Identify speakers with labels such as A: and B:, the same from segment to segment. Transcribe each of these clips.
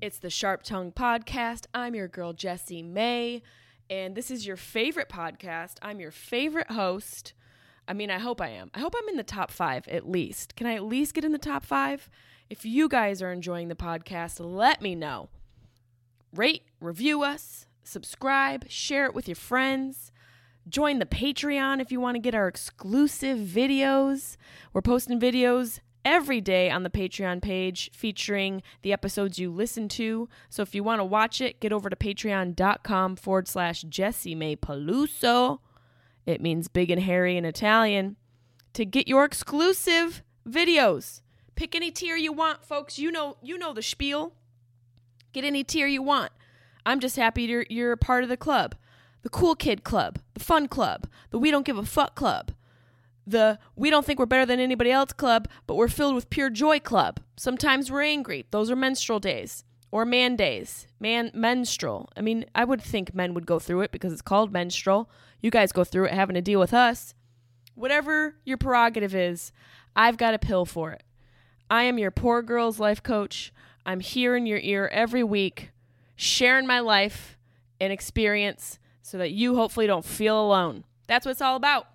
A: It's the Sharp Tongue Podcast. I'm your girl, Jessimae, and this is your favorite podcast. I'm your favorite host. I mean, I hope I am. I hope I'm in the top five at least. Can I at least get in the top five? If you guys are enjoying the podcast, let me know. Rate, review us, subscribe, share it with your friends. Join the Patreon if you want to get our exclusive videos. We're posting videos every day on the Patreon page featuring the episodes you listen to. So if you want to watch it, get over to patreon.com forward slash Jessimae Peluso. It means big and hairy in Italian. To get your exclusive videos. Pick any tier you want, folks. You know you know the spiel. Get any tier you want. I'm just happy you're, you're a part of the club. The cool kid club, the fun club, the we don't give a fuck club the we don't think we're better than anybody else club, but we're filled with pure joy club. Sometimes we're angry. Those are menstrual days or man days. Man menstrual. I mean, I would think men would go through it because it's called menstrual. You guys go through it having to deal with us. Whatever your prerogative is, I've got a pill for it. I am your poor girl's life coach. I'm here in your ear every week, sharing my life and experience so that you hopefully don't feel alone. That's what it's all about.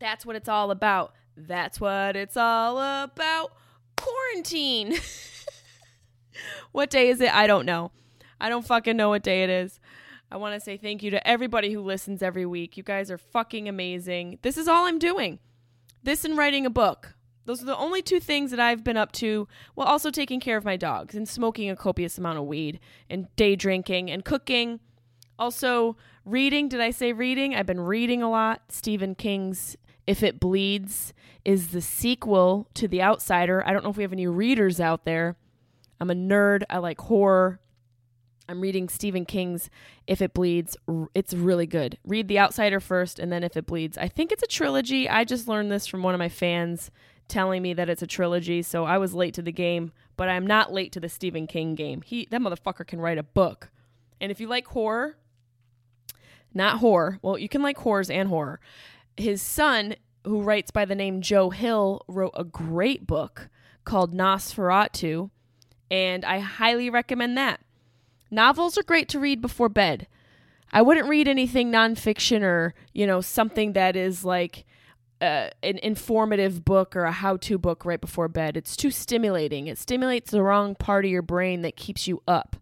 A: That's what it's all about. That's what it's all about. Quarantine. what day is it? I don't know. I don't fucking know what day it is. I want to say thank you to everybody who listens every week. You guys are fucking amazing. This is all I'm doing. This and writing a book. Those are the only two things that I've been up to, while also taking care of my dogs and smoking a copious amount of weed and day drinking and cooking. Also, reading. Did I say reading? I've been reading a lot. Stephen King's if It Bleeds is the sequel to The Outsider. I don't know if we have any readers out there. I'm a nerd. I like horror. I'm reading Stephen King's If It Bleeds. It's really good. Read The Outsider first and then If It Bleeds. I think it's a trilogy. I just learned this from one of my fans telling me that it's a trilogy, so I was late to the game, but I'm not late to the Stephen King game. He that motherfucker can write a book. And if you like horror, not horror. Well, you can like horrors and horror his son, who writes by the name Joe Hill, wrote a great book called NOS4A2, and I highly recommend that. Novels are great to read before bed. I wouldn't read anything nonfiction or, you know, something that is like uh, an informative book or a how to book right before bed. It's too stimulating. It stimulates the wrong part of your brain that keeps you up.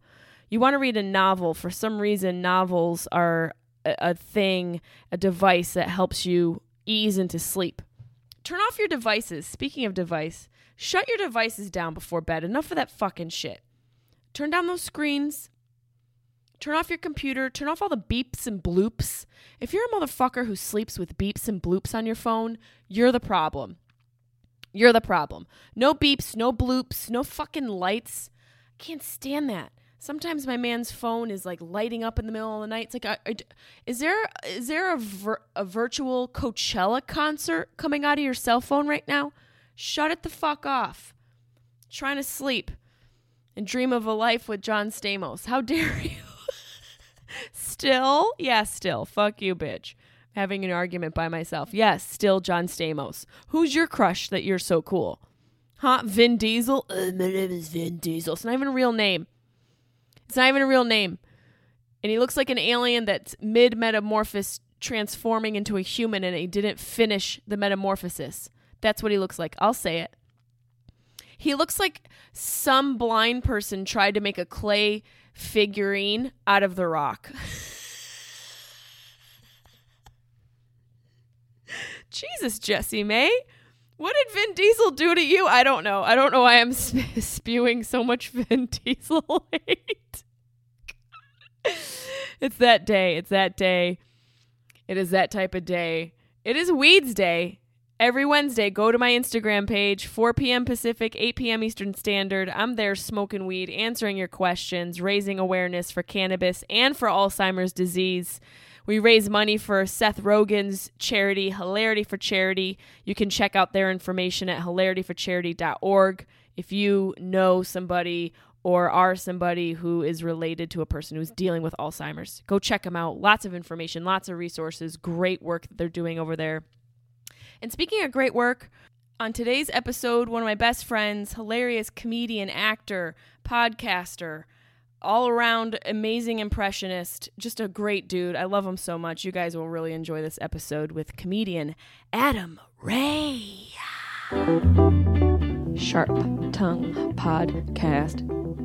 A: You want to read a novel. For some reason, novels are a, thing, a device that helps you ease into sleep. Turn off your devices. Speaking of device, shut your devices down before bed. Enough of that fucking shit. Turn down those screens. Turn off your computer. Turn off all the beeps and bloops. If you're a motherfucker who sleeps with beeps and bloops on your phone, you're the problem. You're the problem. No beeps, no bloops, no fucking lights. I can't stand that. Sometimes my man's phone is like lighting up in the middle of the night. It's like, I, I, is there is there a, vir- a virtual Coachella concert coming out of your cell phone right now? Shut it the fuck off. trying to sleep and dream of a life with John Stamos. How dare you? still? Yeah, still. Fuck you, bitch. Having an argument by myself. Yes, still John Stamos. Who's your crush that you're so cool? Huh? Vin Diesel? Uh, my name is Vin Diesel. It's not even a real name. It's not even a real name. And he looks like an alien that's mid metamorphosis transforming into a human and he didn't finish the metamorphosis. That's what he looks like. I'll say it. He looks like some blind person tried to make a clay figurine out of the rock. Jesus, Jessimae. What did Vin Diesel do to you? I don't know. I don't know why I'm spewing so much Vin Diesel. it's that day. It's that day. It is that type of day. It is Weeds Day. Every Wednesday, go to my Instagram page, 4 p.m. Pacific, 8 p.m. Eastern Standard. I'm there smoking weed, answering your questions, raising awareness for cannabis and for Alzheimer's disease. We raise money for Seth Rogen's charity, Hilarity for Charity. You can check out their information at hilarityforcharity.org. If you know somebody or are somebody who is related to a person who's dealing with Alzheimer's, go check them out. Lots of information, lots of resources, great work that they're doing over there. And speaking of great work, on today's episode, one of my best friends, hilarious comedian, actor, podcaster, all around amazing impressionist, just a great dude. I love him so much. You guys will really enjoy this episode with comedian Adam Ray. Sharp Tongue Podcast.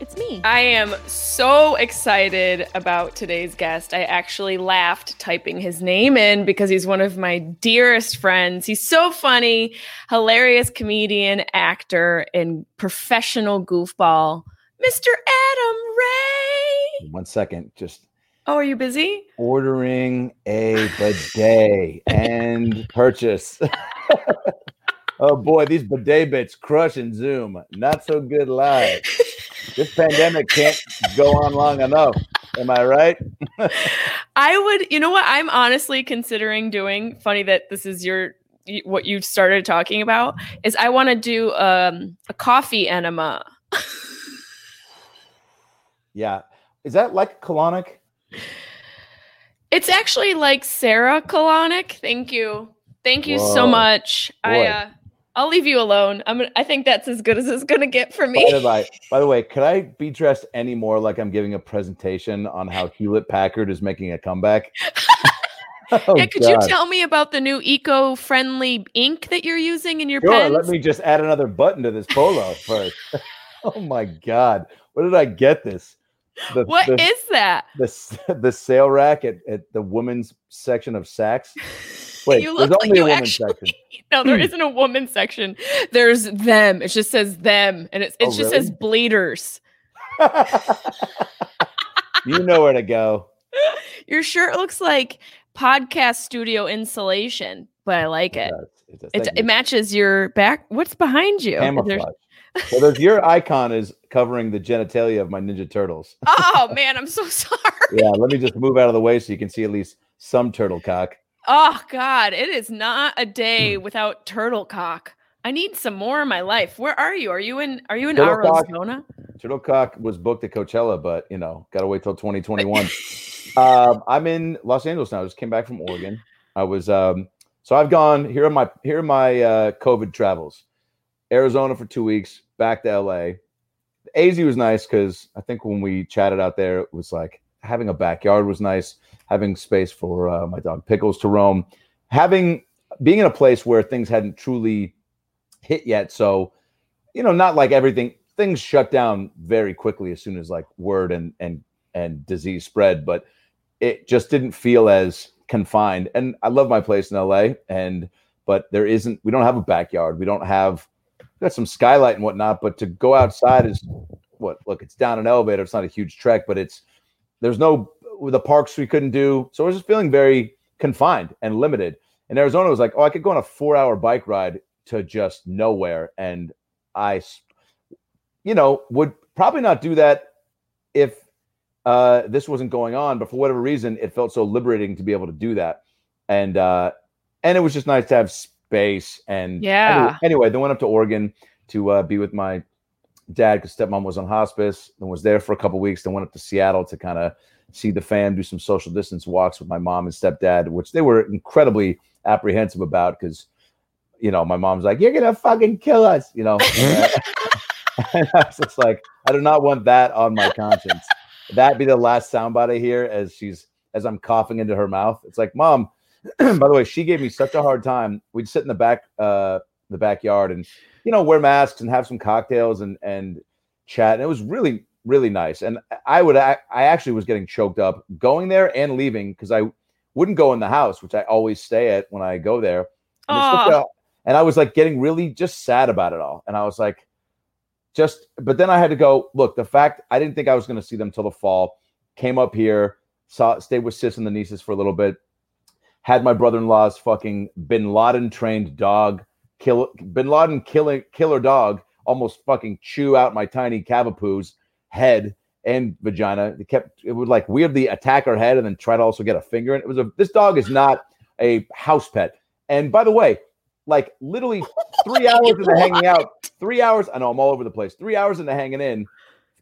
A: It's me. I am so excited about today's guest. I actually laughed typing his name in because he's one of my dearest friends. He's so funny, hilarious comedian, actor, and professional goofball, Mr. Adam Ray.
B: One second, just.
A: Oh, are you busy?
B: Ordering a bidet and purchase. oh boy, these bidet bits crushing Zoom. Not so good live this pandemic can't go on long enough. Am I right?
A: I would, you know what? I'm honestly considering doing. Funny that this is your what you started talking about is I want to do um, a coffee enema.
B: yeah, is that like colonic?
A: It's actually like Sarah colonic. Thank you, thank you Whoa. so much. Boy. I uh, I'll leave you alone. I'm. I think that's as good as it's gonna get for me.
B: By the, way, by the way, could I be dressed any more like I'm giving a presentation on how Hewlett Packard is making a comeback?
A: oh, yeah, could God. you tell me about the new eco-friendly ink that you're using in your sure, pens?
B: Let me just add another button to this polo first. oh my God, where did I get this?
A: The, what the, is that?
B: The the sale rack at, at the women's section of Saks. Wait,
A: you look like you actually, section. No, there hmm. not a woman section. There's them. It just says them, and it, it oh, just really? says bleeders.
B: you know where to go.
A: Your shirt looks like podcast studio insulation, but I like it. It, does. It, does. it, it matches your back. What's behind you?
B: Camouflage. well, there's your icon is covering the genitalia of my Ninja Turtles.
A: oh man, I'm so sorry.
B: yeah, let me just move out of the way so you can see at least some turtle cock.
A: Oh God, it is not a day hmm. without turtle cock. I need some more in my life. Where are you? Are you in? Are you in Arizona?
B: Turtle cock was booked at Coachella, but you know, gotta wait till 2021. um, I'm in Los Angeles now. I just came back from Oregon. I was um, so I've gone here are my here are my uh, COVID travels. Arizona for two weeks, back to LA. AZ was nice because I think when we chatted out there, it was like having a backyard was nice having space for uh, my dog Pickles to roam, having being in a place where things hadn't truly hit yet. So, you know, not like everything things shut down very quickly as soon as like word and and and disease spread, but it just didn't feel as confined. And I love my place in LA, and but there isn't. We don't have a backyard. We don't have. Got some skylight and whatnot, but to go outside is what? Look, it's down an elevator. It's not a huge trek, but it's there's no the parks we couldn't do. So I was just feeling very confined and limited. And Arizona was like, oh, I could go on a four hour bike ride to just nowhere. And I, you know, would probably not do that if uh, this wasn't going on. But for whatever reason, it felt so liberating to be able to do that. And, uh, and it was just nice to have space. And
A: yeah.
B: Anyway, anyway then went up to Oregon to uh, be with my dad because stepmom was on hospice and was there for a couple weeks. Then went up to Seattle to kind of see the fam do some social distance walks with my mom and stepdad, which they were incredibly apprehensive about because you know, my mom's like, "You're gonna fucking kill us," you know. and I was just like, I do not want that on my conscience. That be the last soundbite I hear as she's as I'm coughing into her mouth. It's like, mom. by the way, she gave me such a hard time. We'd sit in the back, uh, the backyard, and you know, wear masks and have some cocktails and and chat. And it was really, really nice. And I would, I actually was getting choked up going there and leaving because I wouldn't go in the house, which I always stay at when I go there. And, and I was like getting really just sad about it all. And I was like, just, but then I had to go, look, the fact I didn't think I was going to see them till the fall, came up here, saw, stayed with sis and the nieces for a little bit, had my brother in law's fucking bin Laden trained dog kill, bin Laden killing, killer dog almost fucking chew out my tiny cavapoo's head and vagina. It kept it would like weirdly attack her head and then try to also get a finger. And it was a this dog is not a house pet. And by the way, like literally three hours into hanging out, three hours. I know I'm all over the place. Three hours into hanging in,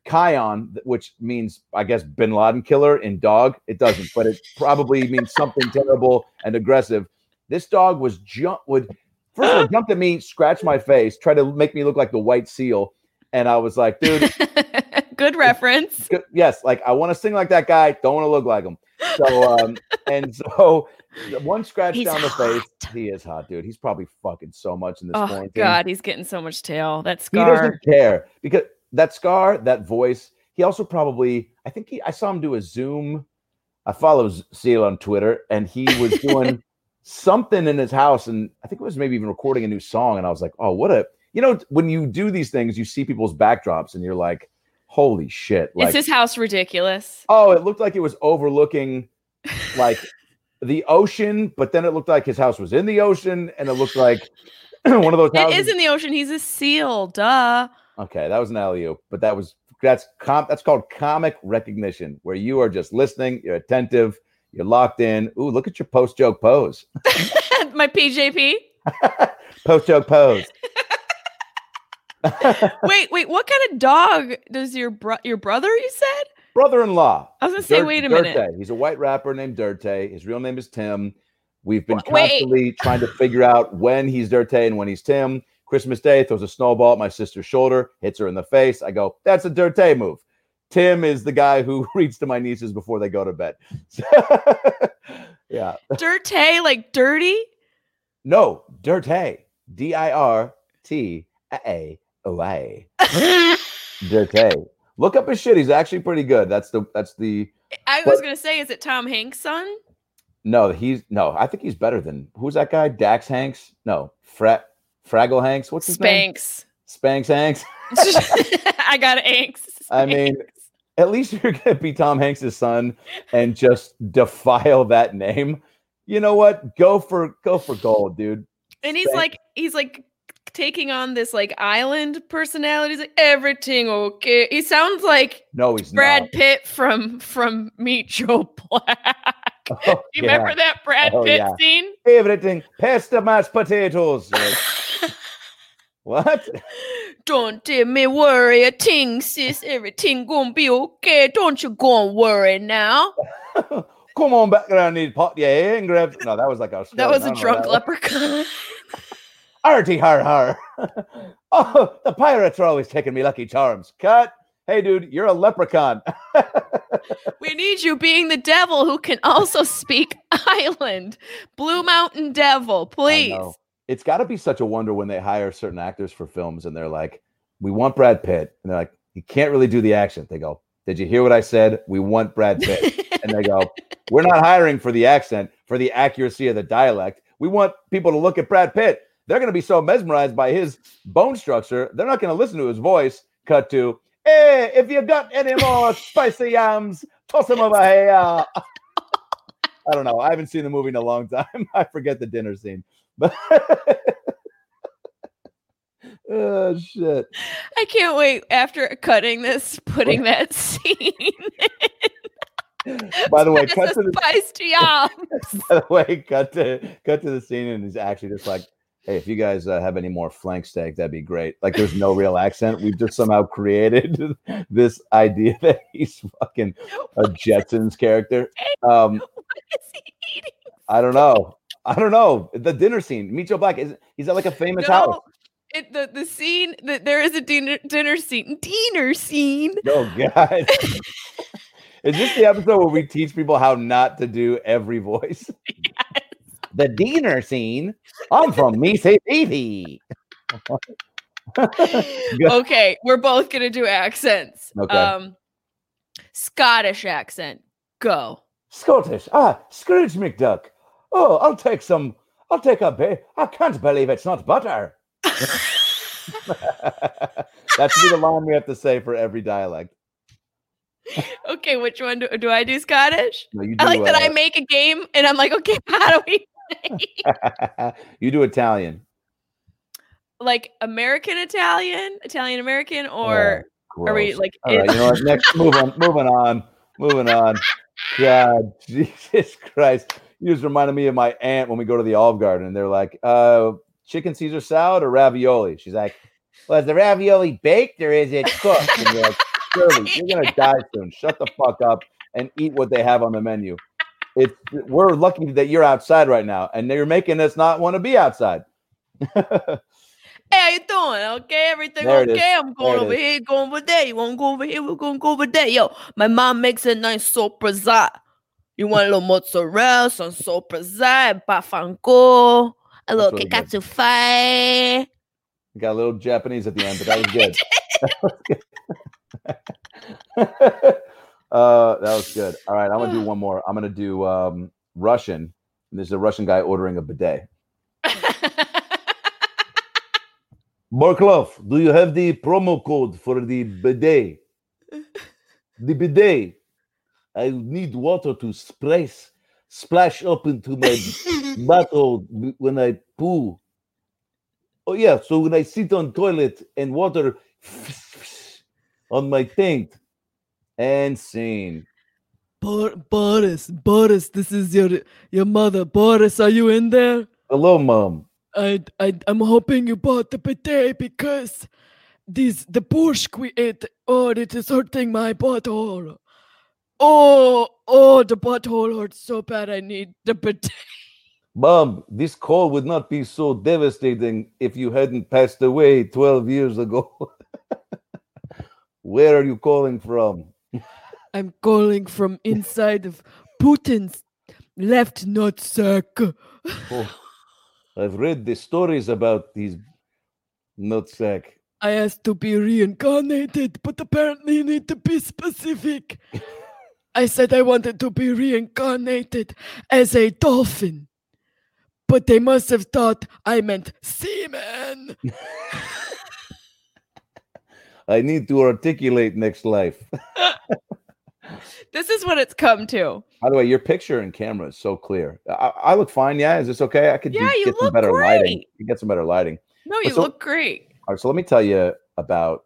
B: Kion, which means I guess Bin Laden killer in dog. It doesn't, but it probably means something terrible and aggressive. This dog was jump would first of all jumped at me, scratched my face, tried to make me look like the white seal, and I was like, dude.
A: good reference.
B: Good, yes, like I want to sing like that guy, don't want to look like him. So um and so one scratch he's down hot. the face. He is hot, dude. He's probably fucking so much in this
A: oh,
B: quarantine.
A: God, he's getting so much tail. That scar.
B: He doesn't care because that scar, that voice. He also probably, I think he, I saw him do a Zoom. I follow Seal on Twitter, and he was doing something in his house, and I think it was maybe even recording a new song. And I was like, oh, what a, you know, when you do these things, you see people's backdrops, and you're like, holy shit!
A: Like, Is his house ridiculous?
B: Oh, it looked like it was overlooking like the ocean, but then it looked like his house was in the ocean, and it looked like one of those houses.
A: It is in the ocean. He's a seal. Duh.
B: Okay, that was an alley oop, but that was that's com- that's called comic recognition, where you are just listening, you're attentive, you're locked in. Ooh, look at your post joke pose.
A: My PJP.
B: post joke pose.
A: wait, wait. What kind of dog does your bro- your brother? You said
B: brother-in-law.
A: I was gonna say, Dirt, wait a minute.
B: He's a white rapper named Dirte. His real name is Tim. We've been constantly wait. trying to figure out when he's Dirte and when he's Tim. Christmas Day throws a snowball at my sister's shoulder, hits her in the face. I go, "That's a Dirte move." Tim is the guy who reads to my nieces before they go to bed. yeah.
A: Dirte, like dirty?
B: No, Dirte. D I R T A O A. Dirte. Look up his shit. He's actually pretty good. That's the that's the.
A: I was gonna say, is it Tom Hanks' son?
B: No, he's no. I think he's better than who's that guy? Dax Hanks? No, Fret Fraggle Hanks. What's his
A: Spanx.
B: name? Spanx Hanks.
A: I got Hanks.
B: I mean, at least you're gonna be Tom Hanks' son and just defile that name. You know what? Go for go for gold, dude.
A: And he's like he's like taking on this like island personality. He's like everything okay. He sounds like
B: no, he's
A: Brad
B: not.
A: Pitt from from Meet Joe Black. Oh, you yeah. remember that Brad oh, Pitt yeah. scene?
B: Everything, pasta, mashed potatoes. What?
A: Don't let me worry a thing, sis. Everything gonna be okay. Don't you go and worry now.
B: Come on back around the pot, yeah, and grab. No, that was like a.
A: That was a drunk leprechaun.
B: Artie har har. oh, the pirates are always taking me lucky charms. Cut. Hey, dude, you're a leprechaun.
A: we need you being the devil who can also speak island. Blue Mountain Devil, please.
B: It's got to be such a wonder when they hire certain actors for films and they're like, we want Brad Pitt. And they're like, he can't really do the accent. They go, Did you hear what I said? We want Brad Pitt. and they go, We're not hiring for the accent, for the accuracy of the dialect. We want people to look at Brad Pitt they're going to be so mesmerized by his bone structure, they're not going to listen to his voice. Cut to, hey, if you got any more spicy yams, toss them over here. I don't know. I haven't seen the movie in a long time. I forget the dinner scene. But oh shit.
A: I can't wait after cutting this, putting that scene.
B: By the way, cut to the. By the way, cut to cut to the scene, and he's actually just like, hey, if you guys uh, have any more flank steak, that'd be great. Like, there's no real accent. We've just somehow created this idea that he's fucking a Jetsons character. Um,
A: what is he eating?
B: I don't know. I don't know. The dinner scene. Joe Black. Is he's at like a famous house?
A: It, the the scene that there is a dinner dinner scene dinner scene.
B: Oh God. is this the episode where we teach people how not to do every voice?
A: Yes.
B: The dinner scene. I'm from Mississippi.
A: okay, we're both gonna do accents.
B: Okay.
A: Um, Scottish accent. Go.
B: Scottish. Ah, Scrooge McDuck. Oh, I'll take some. I'll take a bit. I can't believe it's not butter. that should be the line we have to say for every dialect.
A: Okay, which one do, do I do? Scottish.
B: No, you
A: I like that I
B: uh,
A: make a game and I'm like, okay, how do we
B: you do Italian.
A: like American Italian, Italian American, or
B: Oh,
A: are we like?
B: All right, you know what? Next, move on. Moving on. Moving on. God, Jesus Christ! You just reminded me of my aunt when we go to the Olive Garden, and they're like, "Uh, chicken Caesar salad or ravioli?" She's like, "Was the ravioli baked or is it cooked?" And you're like, "Shirley, you're gonna die soon. Shut the fuck up and eat what they have on the menu." It's we're lucky that you're outside right now, and you're making us not want to be outside.
A: Hey, how you doing? Okay, everything
B: There
A: okay? I'm going
B: There
A: over here, going over there. You want to go over here? We're going to go over there. Yo, my mom makes a nice soprasat. You want a little mozzarella, some soprasat, bafanco, a little
B: really
A: kekatsufi.
B: You got a little Japanese at the end, but that was good. uh, that was good. All right, I'm gonna do one more. I'm gonna do um, Russian. There's a Russian guy ordering a bidet. Barklov, do you have the promo code for the bidet? The bidet. I need water to splash, splash up into my bottle when I poo. Oh yeah, so when I sit on toilet and water on my taint and scene.
A: Bor- Boris, Boris, this is your your mother. Boris, are you in there?
B: Hello, mom.
A: I, I I'm hoping you bought the bidet because this the borscht we ate. Oh, it is hurting my butthole. Oh, oh, the butthole hurts so bad. I need the bidet.
B: Mom, this call would not be so devastating if you hadn't passed away 12 years ago. Where are you calling from?
A: I'm calling from inside of Putin's left nutsack.
B: Oh, I've read the stories about these nutsack.
A: I asked to be reincarnated, but apparently you need to be specific. I said I wanted to be reincarnated as a dolphin, but they must have thought I meant semen.
B: I need to articulate next life.
A: This is what it's come to.
B: By the way, your picture and camera is so clear. I, I look fine. Yeah, is this okay? I could do-
A: Yeah, you
B: get some better lighting. You Get some better lighting.
A: No, you
B: so-
A: look great.
B: All right, so let me tell you about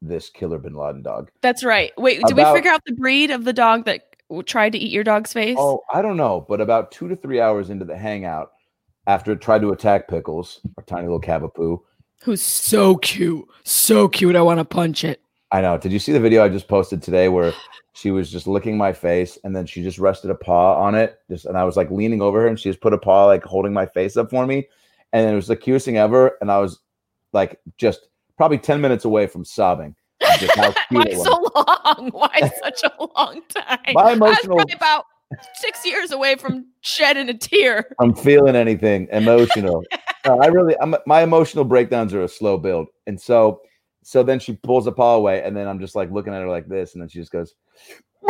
B: this killer Bin Laden dog.
A: That's right. Wait, did
B: About-
A: we figure out the breed of the dog that tried to eat your dog's face?
B: Oh, I don't know, but about two to three hours into the hangout, after it tried to attack Pickles, our tiny little cavapoo.
A: Who's so cute. So cute. I want to punch it.
B: I know. Did you see the video I just posted today where she was just licking my face and then she just rested a paw on it? Just and I was like leaning over her and she just put a paw like holding my face up for me. And it was the cutest thing ever. And I was like just probably 10 minutes away from sobbing. Just how
A: Why
B: it was.
A: so long? Why such a long time?
B: My emotional
A: about six years away from shedding a tear.
B: I'm feeling anything emotional. No, I really, I'm, my emotional breakdowns are a slow build, and so, so then she pulls the paw away, and then I'm just like looking at her like this, and then she just goes,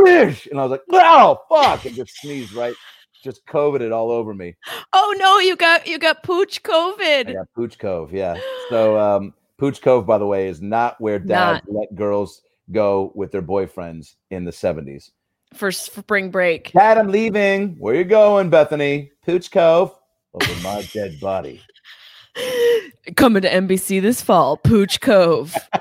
B: "Bish," and I was like, "Oh fuck!" and just sneezed right, just coveted all over me.
A: Oh no, you got you got pooch COVID.
B: I got Pooch Cove, yeah. So, um, Pooch Cove, by the way, is not where dads let girls go with their boyfriends in the 70s.
A: For spring break.
B: Dad, I'm leaving. Where you going, Bethany? Pooch Cove over my dead body.
A: Coming to NBC this fall, Pooch Cove.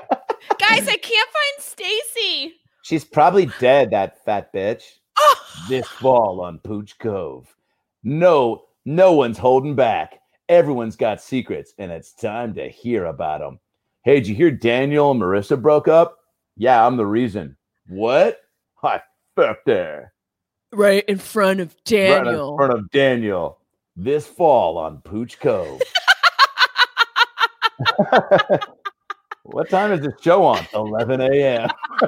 A: Guys, I can't find Stacy.
B: She's probably dead, that fat bitch.
A: Oh,
B: This fall on Pooch Cove. No, no one's holding back. Everyone's got secrets, and it's time to hear about them. Hey, did you hear Daniel and Marissa broke up? Yeah, I'm the reason. What? I her.
A: right in front of
B: Right in front of Daniel. this fall on Pooch Cove. what time is the show on? 11 a.m.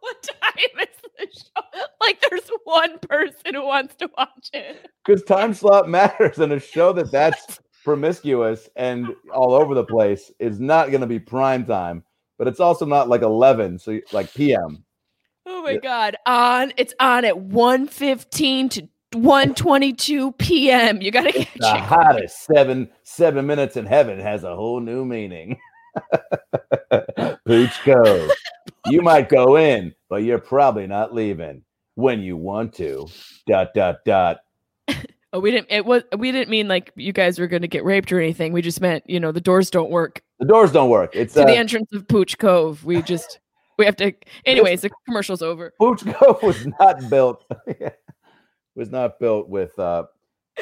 A: what time is the show? Like, there's one person who wants to watch it.
B: Because time slot matters, and a show that that's promiscuous and all over the place is not going to be prime time, but it's also not like 11, so like PM.
A: Oh my god. On it's on at 1:15 to 1:22 p.m. You got to get
B: The hottest seven seven minutes in heaven has a whole new meaning. Pooch Cove. You might go in, but you're probably not leaving when you want to. Dot dot dot.
A: Oh, we didn't it was we didn't mean like you guys were going to get raped or anything. We just meant, you know, the doors don't work
B: The doors don't work. It's
A: to
B: uh,
A: the entrance of Pooch Cove. We just we have to anyways, the commercial's over.
B: Pooch Cove was not built. was not built with. uh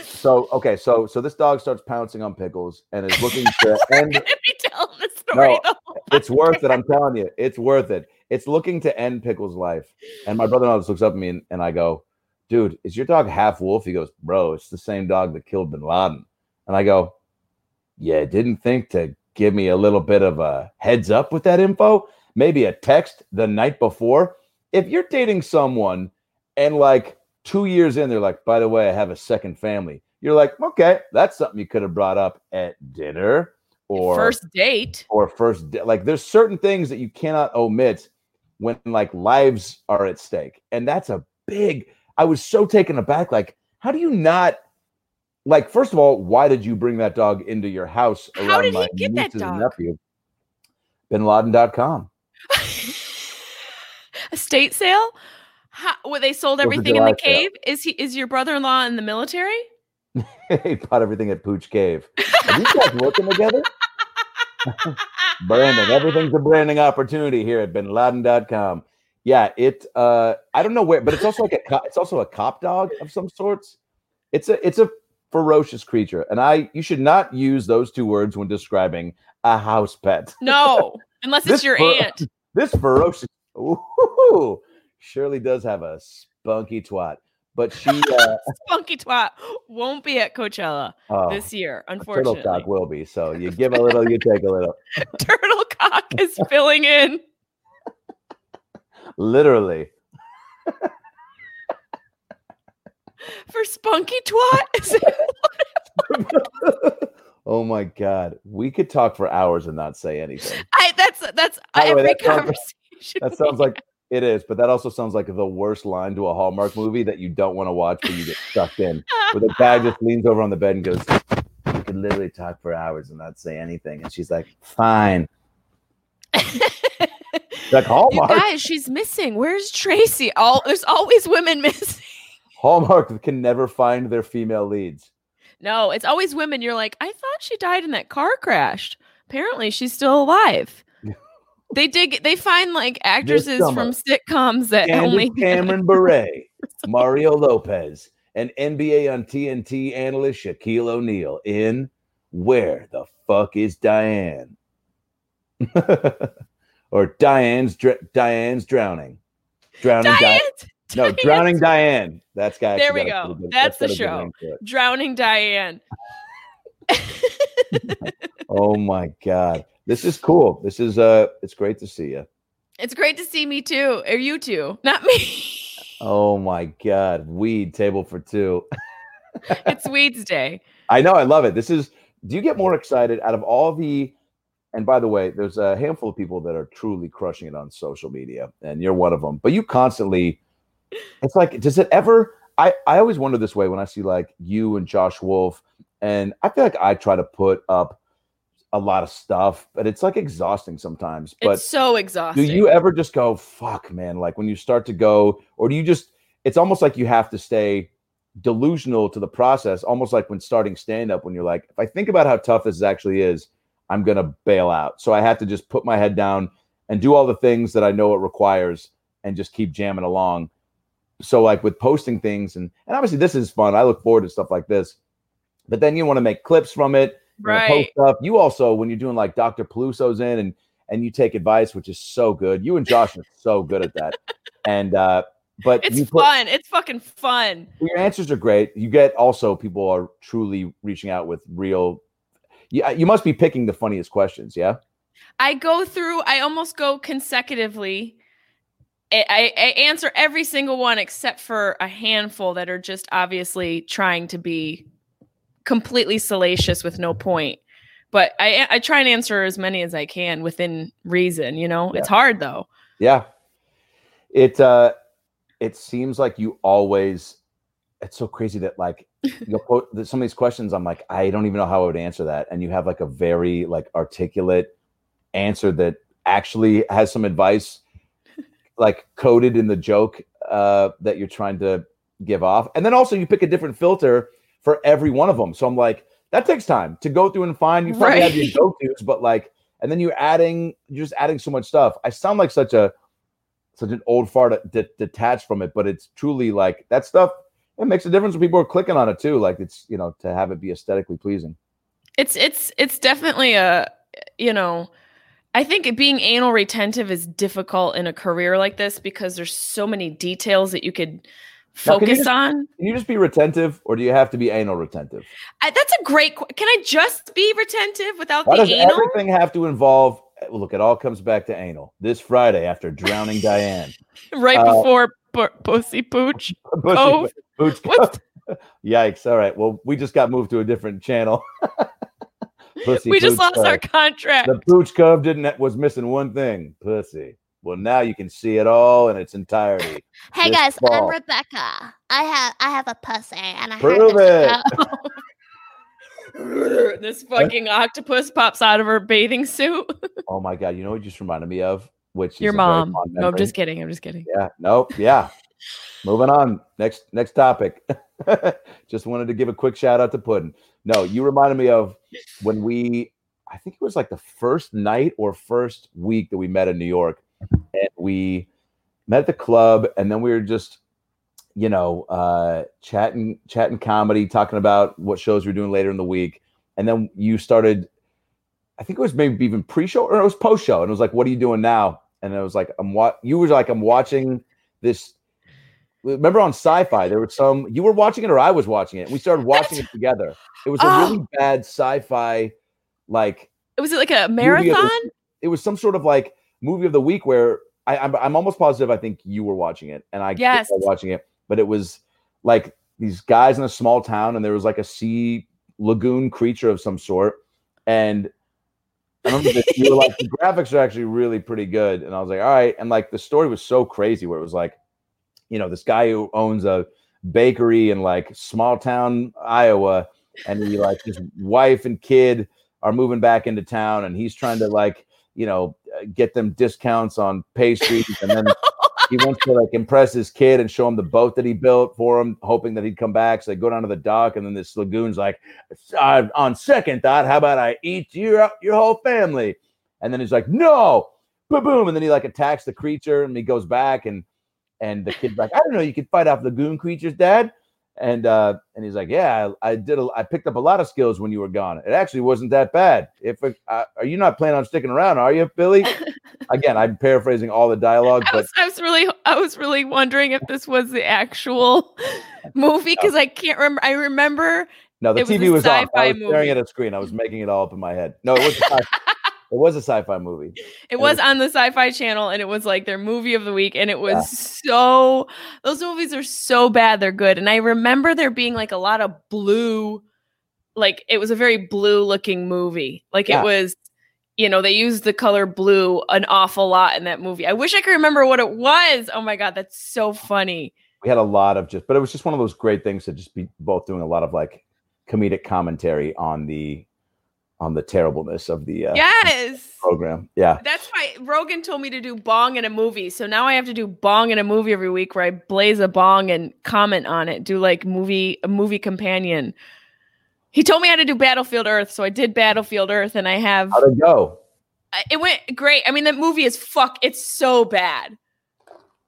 B: So okay, so so this dog starts pouncing on pickles and is looking to end.
A: going to be telling the story
B: No,
A: the
B: It's worth it. I'm telling you, it's worth it. It's looking to end Pickles' life. And my brother-in-law just looks up at me and, and I go, "Dude, is your dog half wolf?" He goes, "Bro, it's the same dog that killed Bin Laden." And I go, "Yeah, didn't think to give me a little bit of a heads up with that info. Maybe a text the night before. If you're dating someone and like two years in, they're like, by the way, I have a second family. You're like, okay, that's something you could have brought up at dinner or
A: first date.
B: or first like there's certain things that you cannot omit when like lives are at stake and that's a big i was so taken aback like how do you not like first of all why did you bring that dog into your house
A: How
B: around
A: did he
B: my
A: get that
B: and
A: dog?
B: nephew binladen.com
A: Estate sale? How, well, they sold everything in the
B: July sale.
A: cave. Is he? Is your brother-in-law in the military?
B: he bought everything at pooch cave are these guys working together branding everything's a branding opportunity here at binladen.com yeah it uh i don't know where but it's also like a co- it's also a cop dog of some sorts it's a it's a ferocious creature and i you should not use those two words when describing a house pet
A: No, unless it's your
B: fer-
A: aunt.
B: this ferocious ooh, shirley does have a spunky twat but she uh
A: Spunky twat won't be at Coachella
B: oh,
A: this year,
B: turtle
A: unfortunately.
B: cock will be so you give a little you take a little
A: Turtle cock is filling in.
B: literally
A: For spunky twat? Is it-
B: oh my god, we could talk for hours and not say anything.
A: I, that's that's
B: By the way,
A: every
B: that
A: conversation.
B: That sounds like it is, but that also sounds like the worst line to a Hallmark movie that you don't want to watch, but you get sucked in. Where the guy just leans over on the bed and goes, "You could literally talk for hours and not say anything," and she's like, "Fine." Like
A: you
B: Hallmark,
A: guys, she's missing. Where's Tracy? All there's always women missing.
B: Hallmark can never find their female leads.
A: No, it's always women. You're like, I thought she died in that car crash. Apparently, she's still alive. They dig. They find like actresses from sitcoms that
B: Candace
A: only.
B: Cameron Bure, Mario Lopez, and NBA on TNT analyst Shaquille O'Neal in Where the Fuck is Diane? or Diane's dr- Diane's drowning. Drowning Di-
A: Diane,
B: No,
A: Diane.
B: Drowning Diane. That's got
A: There we go. That's the show. drowning Diane.
B: Oh my god. This is cool. This is uh it's great to see you.
A: It's great to see me too, or you too, not me.
B: Oh my god. Weed table for two.
A: it's Weeds Day.
B: I know, I love it. This is. Do you get more excited out of all the? And by the way, there's a handful of people that are truly crushing it on social media, and you're one of them. But you constantly, it's like, does it ever? I I always wonder this way when I see like you and Josh Wolf, and I feel like I try to put up a lot of stuff, but it's like exhausting sometimes. But
A: it's so exhausting.
B: do you ever just go, fuck, man? Like when you start to go, or do you just, it's almost like you have to stay delusional to the process, almost like when starting stand up, when you're like, if I think about how tough this actually is, I'm going to bail out. So I have to just put my head down and do all the things that I know it requires and just keep jamming along. So, like with posting things, and, and obviously this is fun. I look forward to stuff like this, but then you want to make clips from it
A: right?
B: post stuff. You also, when you're doing like Dr. Peluso's in and and you take advice, which is so good. You and Josh are so good at that. And uh, but
A: It's
B: you put-
A: fun. It's fucking fun.
B: your answers are great. You get also people are truly reaching out with real. Yeah, you must be picking the funniest questions. Yeah.
A: I go through, I almost go consecutively. I, I answer every single one except for a handful that are just obviously trying to be completely salacious with no point. But I, I try and answer as many as I can within reason, you know? It's hard though.
B: Yeah. It uh it seems like you always it's so crazy that like you'll put that some of these questions I'm like I don't even know how I would answer that and you have like a very like articulate answer that actually has some advice like coded in the joke uh that you're trying to give off and then also you pick a different filter for every one of them so I'm like that takes time to go through and find you probably have your
A: Right.
B: go-tos but like and then you're adding you're just adding so much stuff I sound like such a such an old fart de- detached from it, but it's truly like that stuff. It makes a difference when people are clicking on it too. Like it's you know to have it be aesthetically pleasing.
A: It's it's it's definitely a you know I think being anal retentive is difficult in a career like this because there's so many details that you could
B: Now, can
A: focus
B: just-
A: on.
B: Can you just be retentive, or do you have to be anal retentive?
A: I, that's a great. qu- Can I just be retentive without
B: Why
A: the
B: does
A: anal?
B: everything have to involve? Look, it all comes back to anal. This Friday after drowning Diane,
A: right
B: uh,
A: before pu- pussy pooch.
B: Pussy-
A: Oh,
B: Pooch-
A: what's-
B: Yikes! All right, well, we just got moved to a different channel. Pussy
A: we just lost
B: uh,
A: our contract.
B: The pooch cove didn't was missing one thing, pussy. Well, now you can see it all in its entirety.
C: Hey
B: This
C: guys,
B: fall.
C: I'm Rebecca. I have I have a pussy and I
B: Prove
C: heard this
B: it.
A: this fucking octopus pops out of her bathing suit.
B: Oh my god! You know what you just reminded me of? Which
A: Your
B: is
A: mom. No, I'm just kidding. I'm just kidding.
B: Yeah. Nope. Yeah. Moving on. Next. Next topic. just wanted to give a quick shout out to Puddin. No, you reminded me of when we. I think it was like the first night or first week that we met in New York, and we met at the club, and then we were just, you know, uh, chatting, chatting comedy, talking about what shows we were doing later in the week, and then you started. I think it was maybe even pre-show or it was post-show, and it was like, "What are you doing now?" And it was like, "I'm what." You were like, "I'm watching this." Remember on Sci-Fi, there was some. You were watching it, or I was watching it. We started watching it together. It was a really
A: Oh.
B: bad Sci-Fi, like it
A: Was it like a
B: movie of the-
A: marathon?
B: it was some sort of like movie of the week where I, I'm, I'm almost positive I think you were watching it and I
A: Yes.
B: was watching it, but it was like these guys in a small town and there was like a sea lagoon creature of some sort. And I remember that you were like, the graphics are actually really pretty good. And I was like, all right. And like the story was so crazy where it was like, you know, this guy who owns a bakery in like small town Iowa and he like his wife and kid are moving back into town and he's trying to like you know get them discounts on pastries and then he wants to like impress his kid and show him the boat that he built for him hoping that he'd come back. So they go down to the dock and then this lagoon's like on second thought how about i eat your your whole family? And then he's like no! Boom boom and then he like attacks the creature and he goes back and and the kid's like i don't know you could fight off lagoon creatures dad and uh and he's like yeah i, I did a, i picked up a lot of skills when you were gone. It actually wasn't that bad. If it, uh, are you not planning on sticking around are you billy? Again i'm paraphrasing all the dialogue
A: I
B: but
A: was, I was really, I was really wondering if this was the actual movie because I can't remember. I remember
B: no the
A: was
B: tv
A: a
B: was, on. I was staring
A: movie.
B: at a screen. I was making it all up in my head. No it was it was a sci-fi movie
A: it was on the Sci-Fi Channel, and it was like their movie of the week, and it was
B: Yeah.
A: so. Those movies are so bad, they're good. And I remember there being like a lot of blue, like it was a very blue-looking movie. Like
B: Yeah.
A: it was. You know, they used the color blue an awful lot in that movie. I wish I could remember what it was. Oh my god, that's so funny.
B: we had a lot of just but it was just one of those great things to just be both doing a lot of like comedic commentary on the on the terribleness of the uh,
A: Yes.
B: program yeah
A: That's why Rogan told me to do bong in a movie. So now I have to do bong in a movie every week where I blaze a bong and comment on it, do like movie a movie companion. He told me how to do Battlefield Earth, so I did Battlefield Earth and I have
B: how'd it go
A: it went great. I mean that movie is fuck it's so bad.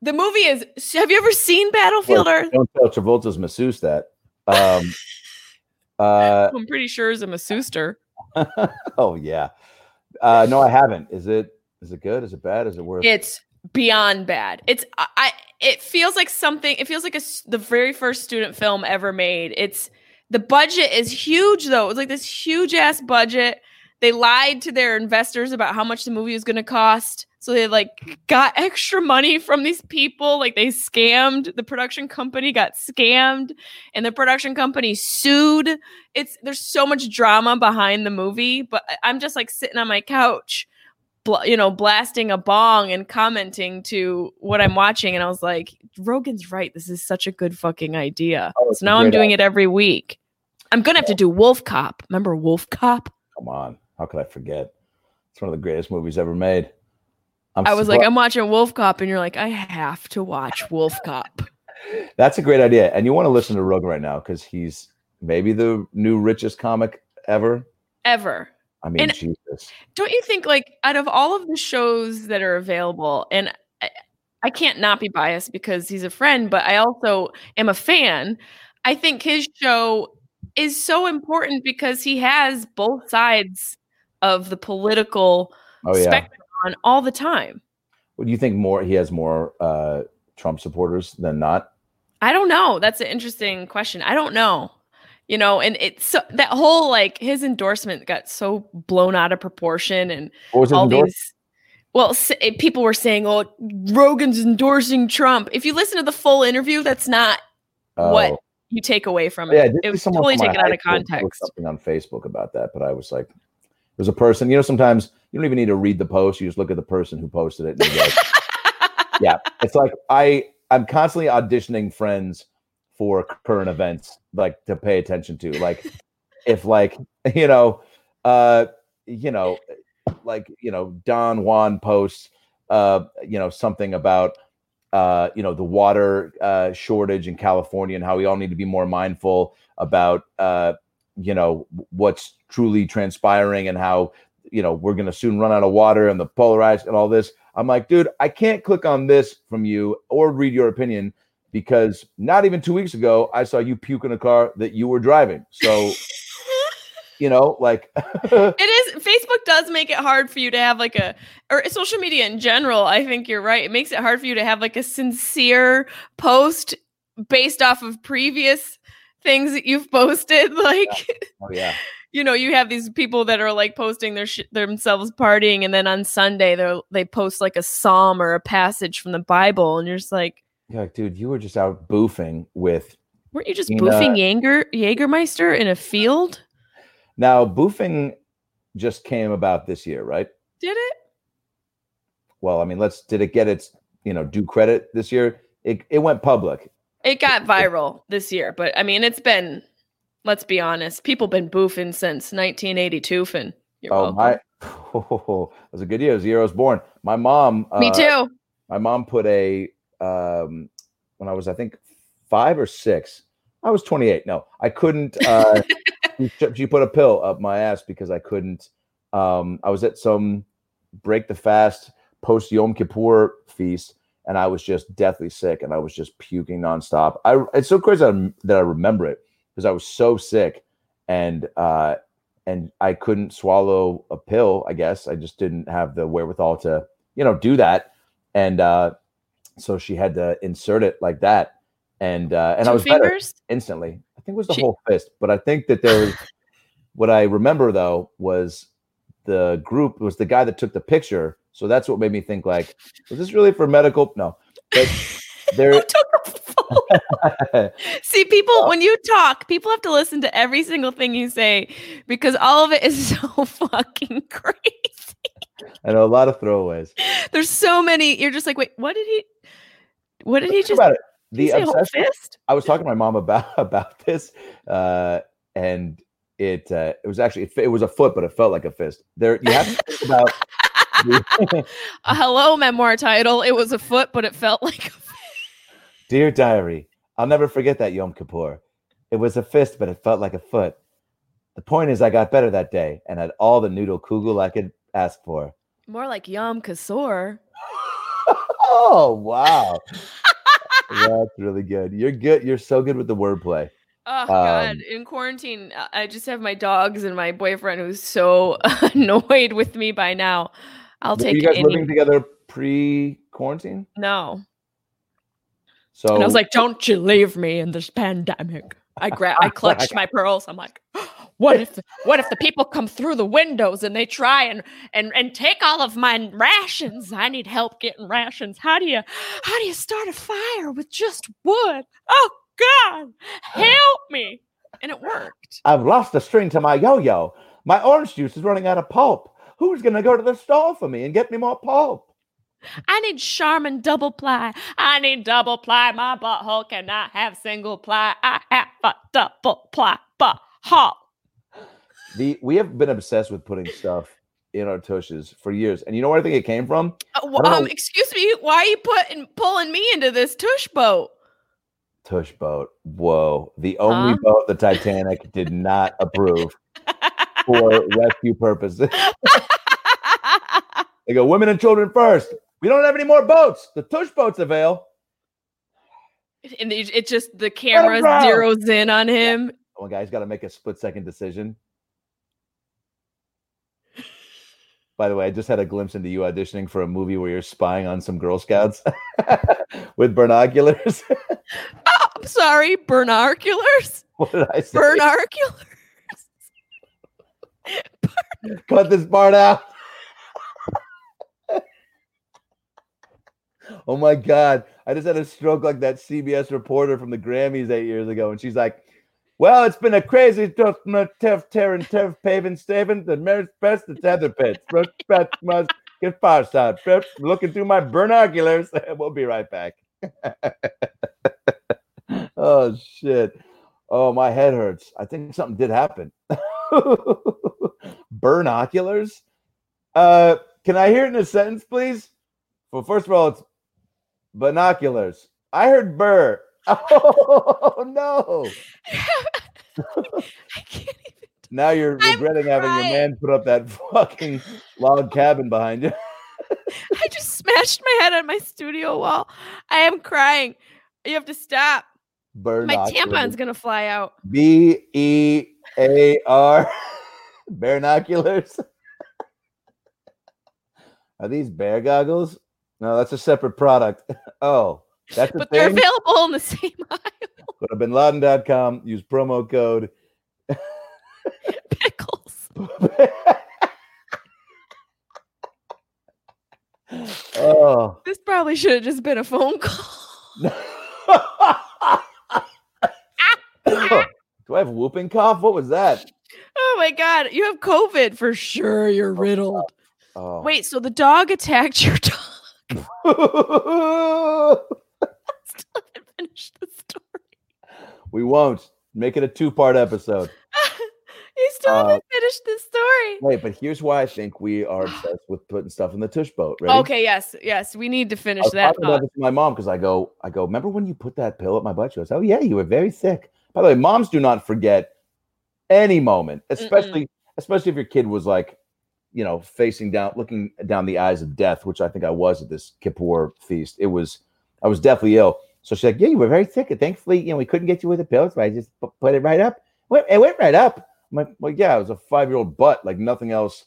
A: The movie is have you ever seen Battlefield
B: Well,
A: Earth?
B: don't tell travolta's masseuse that um uh
A: I'm pretty sure it's a masseuster.
B: oh yeah uh no i haven't is it is it good is it bad is it worth
A: It's beyond bad. It's I, it feels like something. It feels like a the very first student film ever made. It's the budget is huge though. It's like this huge ass budget. They lied to their investors about how much the movie was going to cost. So they like got extra money from these people. Like they scammed the production company, got scammed, and the production company sued. It's there's so much drama behind the movie, but I'm just like sitting on my couch, bl- you know, blasting a bong and commenting to what I'm watching, and I was like, Rogan's right. This is such a good fucking idea.
B: Oh,
A: so now I'm doing it every week. I'm gonna have to do Wolf Cop. Remember Wolf Cop?
B: Come on. How could I forget? It's one of the greatest movies ever made. I'm
A: I was like, I'm watching Wolf Cop, and you're like, I have to watch Wolf Cop.
B: That's a great idea. And you want to listen to Rogan right now because he's maybe the new richest comic ever.
A: Ever.
B: I mean,
A: And-
B: Jesus.
A: Don't you think, like, out of all of the shows that are available, and I, I can't not be biased because he's a friend, but I also am a fan. I think his show is so important because he has both sides of the political
B: Oh, yeah.
A: spectrum on all the time.
B: What do you think more? He has more uh, Trump supporters than not?
A: I don't know. That's an interesting question. I don't know. You know, and it's so that whole like his endorsement got so blown out of proportion and
B: What
A: all these well s- eh, people were saying oh rogan's endorsing trump if you listen to the full interview that's not what
B: Oh.
A: you take away from it
B: Yeah,
A: it was totally taken out of context
B: Something on Facebook about that, but I was like, there's a person. You know, sometimes you don't even need to read the post. You just look at the person who posted it. Like, yeah, it's like I I'm constantly auditioning friends for current events, like to pay attention to. Like if like you know, uh, you know, like you know, Don Juan posts, uh, you know, something about uh, you know, the water uh, shortage in California and how we all need to be more mindful about, uh, you know, what's truly transpiring and how, you know, we're going to soon run out of water and the polarized and all this. I'm like, dude, I can't click on this from you or read your opinion because not even two weeks ago, I saw you puke in a car that you were driving. So, you know, like,
A: it is facebook does make it hard for you to have like a or social media in general i think you're right it makes it hard for you to have like a sincere post based off of previous things that you've posted like
B: oh, yeah.
A: you know, you have these people that are like posting their sh- themselves partying, and then on Sunday they they post like a psalm or a passage from the Bible, and you're just like,
B: like, dude, you were just out boofing with
A: weren't you just boofing Jaeger Jägermeister in a field?
B: now boofing just came about this year, right?
A: Did it?
B: well i mean let's did it get its you know due credit this year it, it went public
A: It got viral this year, but I mean, it's been. Let's be honest, people been boofing since 1982. Fin, you're
B: oh
A: welcome.
B: my it was a good year it was the year i was born my mom
A: Me
B: uh,
A: too.
B: my mom put a um when i was i think five or six i was 28 no i couldn't uh she, she put a pill up my ass because i couldn't um i was at some break the fast post yom kippur feast and i was just deathly sick and i was just puking nonstop i it's so crazy that, i remember it because i was so sick and uh and i couldn't swallow a pill i guess i just didn't have the wherewithal to you know do that and uh so she had to insert it like that and uh and i
A: Two
B: was better instantly. I think it was the
A: She-
B: whole fist, but I think that there was what I remember though was the group was the guy that took the picture. So that's what made me think like, was this really for medical? No. But there
A: took a photo? See, people, when you talk, people have to listen to every single thing you say because all of it is so fucking crazy.
B: I know a lot of throwaways.
A: There's so many. You're just like, wait, what did he? What did he just?
B: about it. The obsession
A: fist?
B: I was talking to my mom about about this, uh, and it uh, it was actually it, was a foot, but it felt like a fist. There, you have to think about.
A: A hello memoir title. It was a foot, but it felt like. A
B: Dear diary, I'll never forget that Yom Kippur. It was a fist, but it felt like a foot. The point is, I got better that day and had all the noodle kugel I could ask for.
A: More like Yom Kippur.
B: oh wow, that's really good. You're good. You're so good with the wordplay.
A: Oh God!
B: Um,
A: In quarantine, I just have my dogs and my boyfriend who's so annoyed with me by now. I'll
B: Were
A: take
B: you guys
A: any.
B: living together pre quarantine.
A: No.
B: So
A: And I was like, "Don't you leave me in this pandemic." I gra- I clutched my pearls. I'm like, "What if what if the people come through the windows and they try and and and take all of my rations? I need help getting rations. How do you how do you start a fire with just wood? Oh God, help me!" And it worked.
B: I've lost the string to my yo-yo. My orange juice is running out of pulp. Who's gonna go to the store for me and get me more pulp?
A: I need Charmin double ply. I need double ply. My butthole cannot have single ply. I have a double ply butthole.
B: The we have been obsessed with putting stuff in our tushes for years, and you know where I think it came from?
A: Uh,
B: don't
A: um, excuse me, why are you putting pulling me into this tush boat?
B: Tush boat. Whoa, the only
A: Huh?
B: boat the Titanic did not approve for rescue purposes. They go, women and children first. We don't have any more boats. The tush boats avail.
A: and it, it just the camera zeroes in on him.
B: One guy's got to make a split second decision. By the way, I just had a glimpse into you auditioning for a movie where you're spying on some Girl Scouts with binoculars.
A: Oh, I'm sorry, binoculars.
B: what did I say?
A: Binoculars.
B: Cut this part out. oh my God. I just had a stroke like that CBS reporter from the Grammys eight years ago. And she's like, well, it's been a crazy tough, tough, tearing, tough, paving, staving. The marriage best, the tether pits. Must get far side. Looking through my binoculars. we'll be right back. oh, shit. Oh, my head hurts. I think something did happen. Binoculars? Uh, can I hear it in a sentence, please? Well, first of all, it's binoculars. I heard burr. Oh no!
A: I can't even.
B: Now you're
A: I'm
B: regretting having your man put up that fucking log cabin behind you.
A: I just smashed my head on my studio wall. I am crying. You have to stop. My tampon's gonna fly out.
B: B E A R. Binoculars. Are these bear goggles? No, that's a separate product. Oh, that's a
A: But they're available in the same aisle.
B: Go to binladen.com, use promo code.
A: Pickles.
B: oh.
A: This probably should have just been a phone call.
B: Do I have whooping cough? What was that?
A: Oh my god, you have COVID for sure. You're riddled.
B: Oh.
A: Wait, so the dog attacked your dog? Still haven't finished the story.
B: we won't make it a two-part episode.
A: you still
B: Uh,
A: haven't finished the story.
B: Wait, but here's why I think we are obsessed with putting stuff in the tush boat. Ready?
A: Okay, yes, yes, we need to
B: I
A: finish
B: was
A: that.
B: talking about this to my mom because I go, I go. Remember when you put that pill at my butt? She goes, "Oh yeah, you were very sick." By the way, moms do not forget any moment, especially especially if your kid was like, you know, facing down, looking down the eyes of death, which I think I was at this Kippur feast. It was, I was deathly ill. So she's like, "Yeah, you were very sick, and thankfully, you know, we couldn't get you with the pills, but I just put it right up. Went, it went right up." I'm like, "Well, yeah, it was a five year old butt, like nothing else."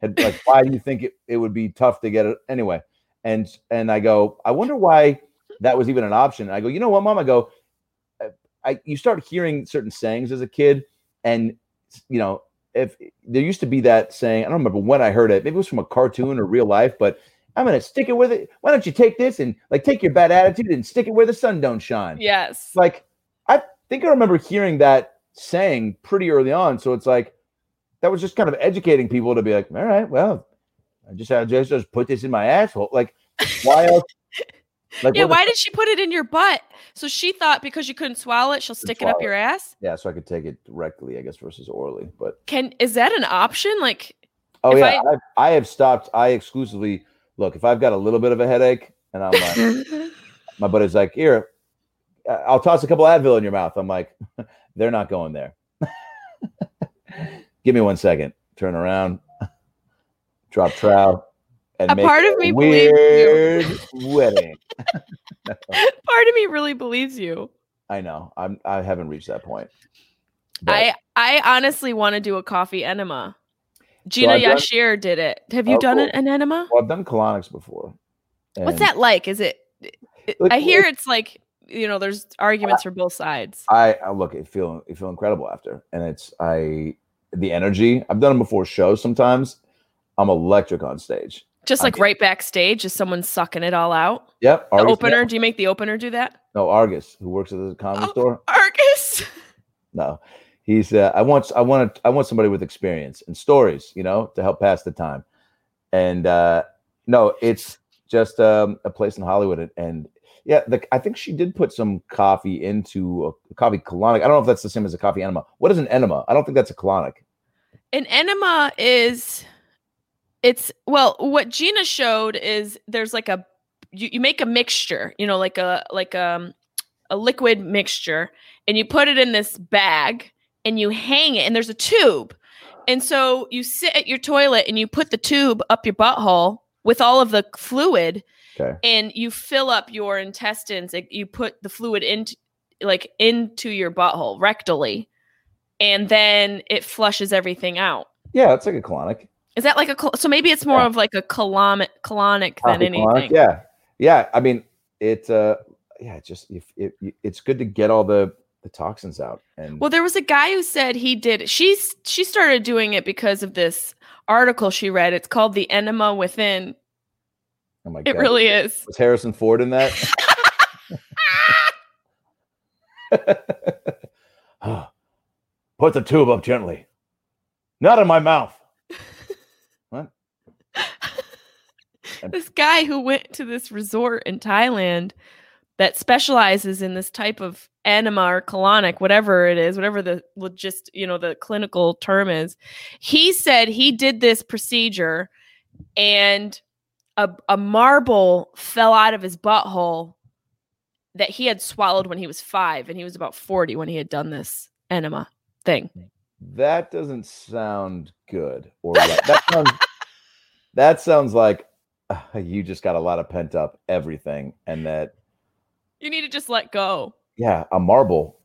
B: Had like, why do you think it, it would be tough to get it anyway? And and I go, I wonder why that was even an option. I go, you know what, mom? I go, I you start hearing certain sayings as a kid, and you know, if there used to be that saying, I don't remember when I heard it. Maybe it was from a cartoon or real life, but I'm gonna stick it with it. Why don't you take this and like take your bad attitude and stick it where the sun don't shine?
A: Yes.
B: Like I think I remember hearing that saying pretty early on. So it's like that was just kind of educating people to be like, all right, well, I just I just, just put this in my asshole. Like, why else? Like,
A: yeah,
B: what the
A: why did she put it in your butt? So she thought because you couldn't swallow it, she'll stick it up your ass.
B: Yeah, so I could take it directly, I guess, versus orally. But
A: Can is that an option? Like,
B: oh yeah, I, I have stopped. I exclusively look if I've got a little bit of a headache and I'm like, my buddy's like, here, I'll toss a couple Advil in your mouth. I'm like, they're not going there. Give me one second. Turn around, drop trout, and
A: A part of me
B: weird wedding.
A: part of me really believes you.
B: I know. I'm. I haven't reached that point. But
A: I I honestly want to do a coffee enema. Gina
B: done-
A: Yashir did it. Have you
B: Oh,
A: done
B: cool.
A: an enema?
B: well, I've done colonics before.
A: What's that like? Is it? it-
B: Look,
A: I hear
B: it-
A: it's like you know, there's arguments for both sides.
B: I, I look, I feel, I feel incredible after, and it's I, the energy. I've done them before shows. Sometimes I'm electric on stage.
A: Just like right backstage, is someone sucking it all out?
B: Yep.
A: The
B: Argus-
A: opener?
B: yeah.
A: Do you make the opener do that?
B: No, Argus, who works at the comedy
A: Oh.
B: store.
A: Argus.
B: No, he's. Uh, I want. I want. I want somebody with experience and stories. You know, to help pass the time. And uh, no, it's just um, a place in Hollywood, and, and yeah, the, I think she did put some coffee into a, coffee colonic. I don't know if that's the same as a coffee enema. What is an enema? I don't think that's a colonic.
A: An enema is it's well, what Gina showed is there's like a you, you make a mixture, you know, like a like um a liquid mixture, and you put it in this bag and you hang it, and there's a tube. And so you sit at your toilet and you put the tube up your butthole with all of the fluid
B: Okay.
A: and you fill up your intestines. You put the fluid into like into your butthole rectally, and then it flushes everything out.
B: Yeah, it's like a colonic.
A: Is that like a so maybe it's more
B: Yeah.
A: of like a colonic colonic than
B: colonic,
A: anything?
B: Yeah, yeah. I mean, it. uh Yeah, just if it, it's good to get all the the toxins out. And
A: Well, there was a guy who said he did. She's she started doing it because of this article she read. It's called "The Enema Within."
B: oh my god.
A: It
B: god,
A: really is.
B: was Harrison Ford in that? Put the tube up gently. Not in my mouth. what?
A: This guy who went to this resort in Thailand that specializes in this type of enema or colonic, whatever it is, whatever the just you know the clinical term is. He said he did this procedure and a, a marble fell out of his butthole that he had swallowed when he was five, and he was about 40 when he had done this enema thing.
B: That doesn't sound good. Or that sounds. That sounds like uh, you just got a lot of pent up everything, and that
A: You need to just let go.
B: yeah, a marble.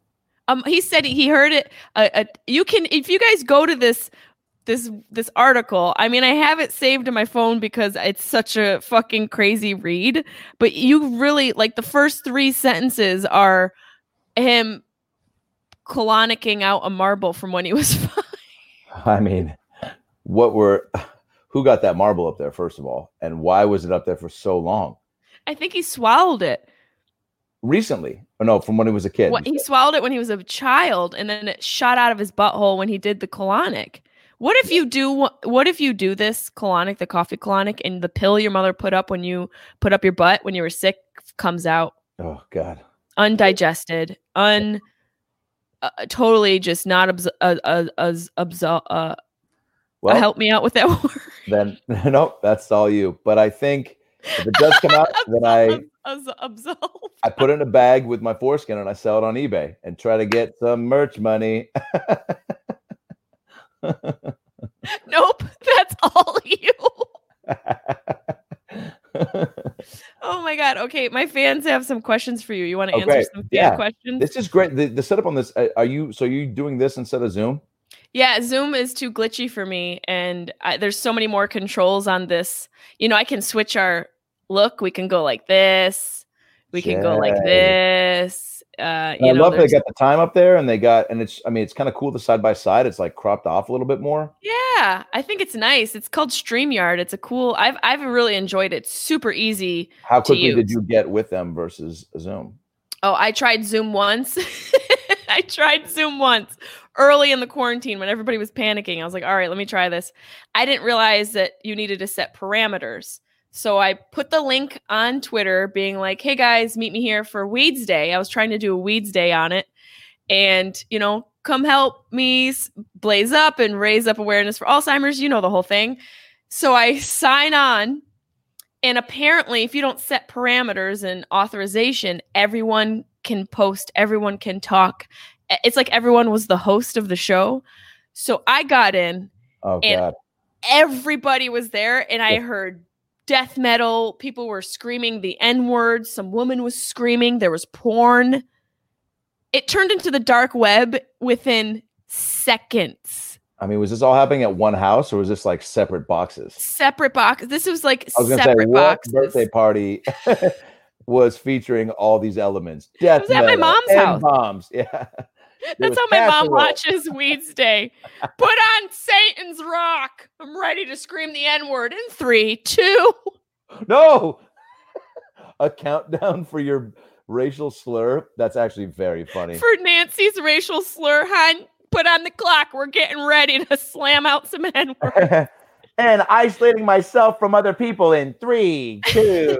A: Um, he said he heard it. Uh, uh, you can if you guys go to this this this article. I mean, I have it saved in my phone because it's such a fucking crazy read. But you really like the first three sentences are him colonicking out a marble from when he was five.
B: I mean, what were who got that marble up there first of all, and why was it up there for so long?
A: I think he swallowed it.
B: Recently, or no, from when he was a kid.
A: What, he swallowed it when he was a child, and then it shot out of his butthole when he did the colonic. What if you do? What if you do this colonic, the coffee colonic, and the pill your mother put up when you put up your butt when you were sick comes out
B: oh God.
A: undigested, un, uh, totally just not abs- uh, uh, absor- uh,
B: Well,
A: help me out with that word.
B: then nope, that's all you. But I think if it does come out, then I
A: absolve.
B: I put it in a bag with my foreskin and I sell it on eBay and try to get some merch money.
A: Nope, that's all you. Oh my god. Okay, my fans have some questions for you. You want to
B: Okay,
A: answer some fan
B: yeah.
A: questions?
B: this is great. The, the setup on this, uh, are you so are you doing this instead of Zoom?
A: Yeah, Zoom is too glitchy for me, and I, there's so many more controls on this. You know, I can switch our look. We can go like this. We can go like this. Uh, you
B: I
A: know,
B: love they got the time up there and they got and it's I mean it's kind of cool the side by side. It's like cropped off a little bit more.
A: yeah, I think it's nice. It's called Streamyard. It's a cool. I've I've really enjoyed it. Super easy.
B: How quickly did you get with them versus Zoom?
A: Oh, I tried Zoom once. I tried Zoom once early in the quarantine when everybody was panicking. I was like, all right, let me try this. I didn't realize that you needed to set parameters. So I put the link on Twitter being like, hey guys, meet me here for Weeds Day. I was trying to do a Weeds Day on it. And, you know, come help me blaze up and raise up awareness for Alzheimer's. You know the whole thing. So I sign on and apparently, if you don't set parameters and authorization, everyone can post, everyone can talk. It's like everyone was the host of the show. So I got in,
B: Oh
A: And-
B: god.
A: everybody was there, and I heard death metal. People were screaming the N word. Some woman was screaming. There was porn. It turned into the dark web within seconds.
B: I mean, was this all happening at one house or was this like separate boxes?
A: Separate box. This was like
B: I was gonna say
A: separate
B: what
A: boxes.
B: birthday party was featuring all these elements. Death
A: was at my mom's house.
B: bombs. Yeah.
A: That's how my mom watches Weeds Day. Put on Satan's Rock. I'm ready to scream the N word in three, two.
B: No. A countdown for your racial slur. That's actually very funny.
A: For Nancy's racial slur, hun. Put on the clock. We're getting ready to slam out some N word.
B: and isolating myself from other people in three, two.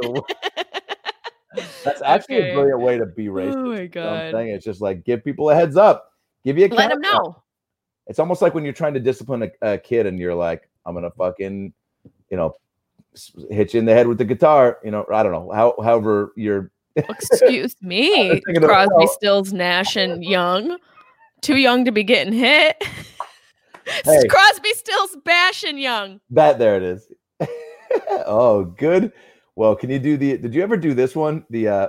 B: That's actually
A: Okay.
B: a brilliant way to be racist.
A: Oh my
B: You I'm
A: god.
B: saying? It's just like give people a heads up. Give you a
A: Let them
B: countdown.
A: know.
B: It's almost like when you're trying to discipline a, a kid and you're like, I'm gonna fucking, you know, hit you in the head with the guitar. You know, I don't know. How, however, you're
A: Excuse me. Crosby,
B: well-
A: Stills, Nash, and Young. Too young to be getting hit.
B: Hey.
A: Crosby, Stills, Bash, and Young.
B: that. There it is. oh, good. Well, can you do the? Did you ever do this one? The uh,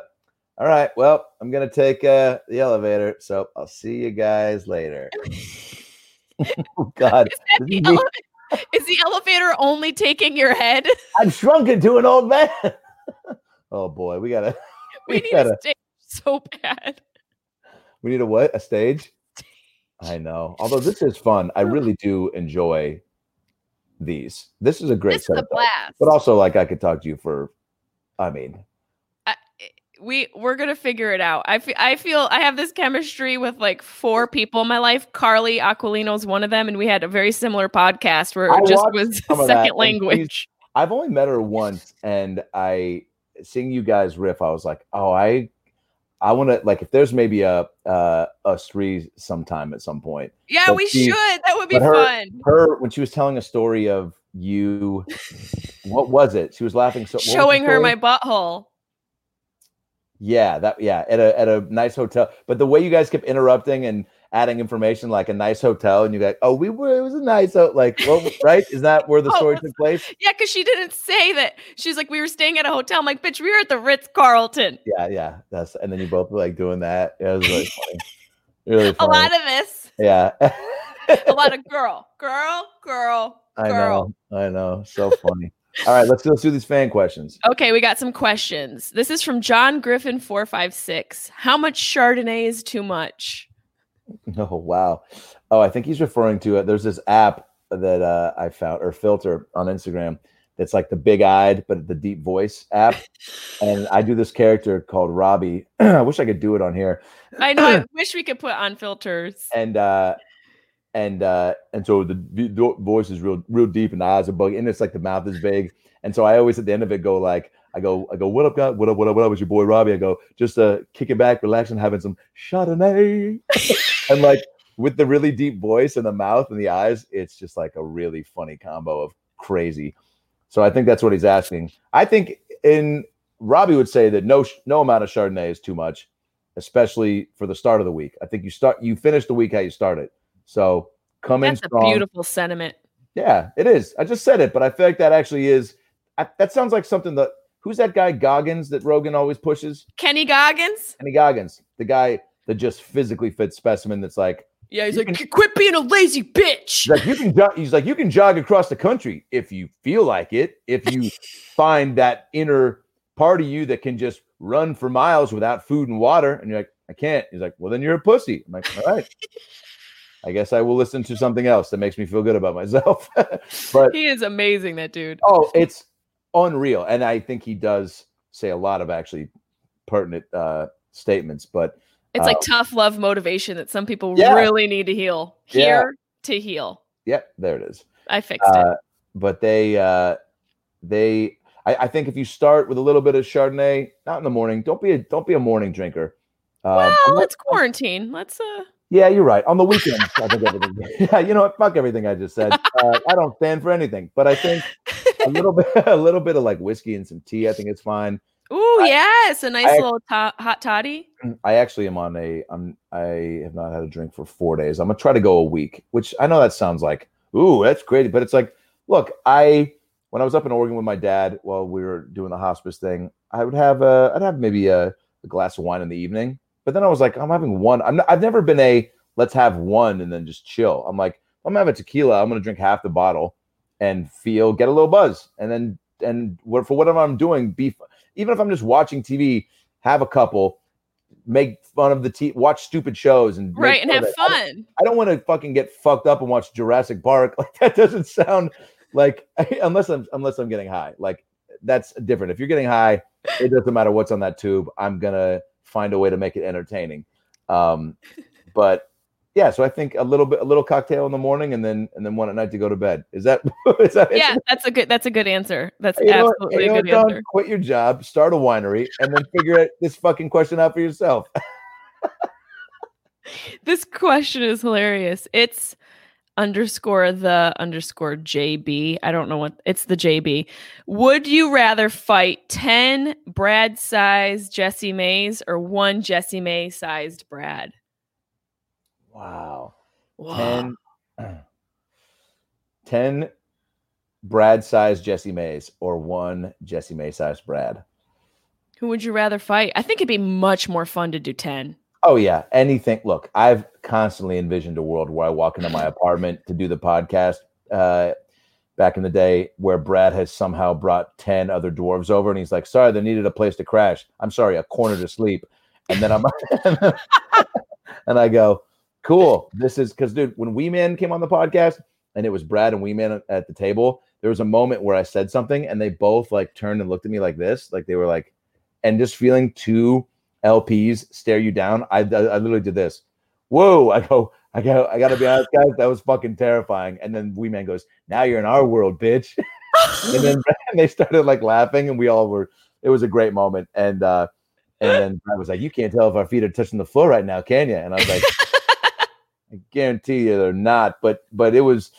B: all right. Well, I'm gonna take uh the elevator, so I'll see you guys later. oh God,
A: Is, the ele- is the elevator only taking your head?
B: I'm shrunk into an old man. oh boy, we gotta.
A: We
B: We
A: need
B: gotta.
A: a stage so bad.
B: We need a what? A stage? I know. Although this is fun, I really do enjoy these. This is a great
A: This is a blast.
B: but also like I could talk to you for. I mean, eh,
A: we we're gonna figure it out. I fe- I feel I have this chemistry with like four people in my life. Carly Aquilino's one of them, and we had a very similar podcast where
B: I
A: it just was second language.
B: I've only met her once, and I seeing you guys riff. I was like, oh, I, I want to like if there's maybe a uh, us three sometime at some point.
A: Yeah,
B: but
A: we
B: she-
A: should. That would be
B: her-
A: fun.
B: Her when she was telling a story of you, what was it? She was laughing so
A: Showing her my butthole.
B: Yeah, that yeah, at a at a nice hotel. But the way you guys kept interrupting and adding information like a nice hotel, and you go, oh, we were it was a nice ho-, like well, right? Is that where the
A: Oh,
B: story took place?
A: Yeah, because she didn't say that. She's like, we were staying at a hotel. I'm like, bitch, we were at the Ritz Carlton.
B: Yeah, yeah. That's and then you both were like doing that. It was really funny. Really funny.
A: A lot of this.
B: yeah.
A: A lot of girl, girl, girl,
B: I
A: girl.
B: know. I know. So funny. All right, let's let's do these fan questions.
A: Okay, we got some questions. This is from John Griffin four five six. How much Chardonnay is too much?
B: Oh wow. Oh, I think he's referring to it. There's this app that uh, I found or filter on Instagram that's like the big eyed but the deep voice app. and I do this character called Robbie. I wish I could do it on here.
A: I know. I wish we could put on filters.
B: And uh and uh and so the vo- voice is real real deep and the eyes are buggy and it's like the mouth is big. And so I always at the end of it go like I go, I go, what up, guys? What up, what up, what up? It's your boy Robbie. I go, just uh kicking back, relaxing, having some Chardonnay. and like with the really deep voice and the mouth and the eyes, it's just like a really funny combo of crazy. So I think that's what he's asking. I think in Robbie would say that no no amount of Chardonnay is too much, especially for the start of the week. I think you start you finish the week how you start it. So come in
A: That's a beautiful sentiment.
B: Yeah, it is. I just said it, but I feel like that actually is. I, that sounds like something that. Who's that guy Goggins that Rogan always pushes?
A: Kenny Goggins.
B: Kenny Goggins, the guy that just physically fit specimen. That's like,
A: Yeah, he's
B: You
A: like, quit being a lazy bitch.
B: he's like you can. jo- He's like you can jog across the country if you feel like it. If you find that inner part of you that can just run for miles without food and water, and you're like, I can't. He's like, well, then you're a pussy. I'm like, all right. I guess I will listen to something else that makes me feel good about myself. but
A: He is amazing, that dude.
B: Oh, it's unreal, and I think he does say a lot of actually pertinent uh, statements. But
A: It's like
B: uh,
A: tough love motivation that some people
B: Yeah.
A: really need to heal.
B: Yeah.
A: Here to heal.
B: yeah, there it is.
A: I fixed it.
B: Uh, but they, uh, they, I, I think if you start with a little bit of Chardonnay, not in the morning, don't be a don't be a morning drinker. Um,
A: well,
B: unless-
A: it's quarantine. Let's uh
B: yeah, you're right. On the weekends, I think everything. Yeah, you know what? Fuck everything I just said. Uh, I don't stand for anything. But I think a little bit, a little bit of like whiskey and some tea. I think it's fine.
A: Ooh, yes, a nice
B: I-
A: little to- hot toddy.
B: I actually am on a I'm I have not had a drink for four days. I'm gonna try to go a week, which I know that sounds like ooh, that's great, but it's like, look, I when I was up in Oregon with my dad while we were doing the hospice thing, I would have uh I'd have maybe a, a glass of wine in the evening, but then I was like, I'm having one. I'm not, I've never been a let's have one and then just chill. I'm like, I'm gonna have a tequila. I'm gonna drink half the bottle and feel get a little buzz, and then and for whatever I'm doing, be even if I'm just watching TV, have a couple, make fun of the t watch stupid shows and
A: Right, and have
B: it. I don't-
A: fun.
B: I don't want to fucking get fucked up and watch Jurassic Park. Like that doesn't sound like unless I'm unless I'm getting high. Like that's different. If you're getting high, it doesn't matter what's on that tube. I'm gonna find a way to make it entertaining. Um, but yeah, so I think a little bit, a little cocktail in the morning, and then and then one at night to go to bed. Is that? is that
A: Yeah, that's a good that's a good answer. That's
B: You
A: absolutely
B: know
A: a good
B: Don?
A: answer.
B: Quit your job, start a winery, and then figure it, this fucking question out for yourself.
A: This question is hilarious. It's underscore the underscore JB. I don't know what it's the JB. Would you rather fight 10 Brad sized Jessimaes or one Jessimae sized Brad?
B: Wow.
A: Wow.
B: 10, 10 Brad sized Jessimaes or one Jessimae sized Brad.
A: Who would you rather fight? I think it'd be much more fun to do 10.
B: Oh yeah, anything. Look, I've constantly envisioned a world where I walk into my apartment to do the podcast. Uh, back in the day, where Brad has somehow brought ten other dwarves over, and he's like, "Sorry, they needed a place to crash. I'm sorry, a corner to sleep." And then I'm, and I go, "Cool, this is because, dude, when Wee Man came on the podcast, and it was Brad and Wee Man at the table, there was a moment where I said something, and they both like turned and looked at me like this, like they were like, and just feeling two LPs stare you down. I, I, I literally did this. Whoa! I go, I go, I gotta be honest, guys. That was fucking terrifying. And then Wee Man goes, "Now you're in our world, bitch." and then and they started like laughing, and we all were. It was a great moment. And uh, and then I was like, "You can't tell if our feet are touching the floor right now, can you?" And I was like, "I guarantee you they're not." But but it was,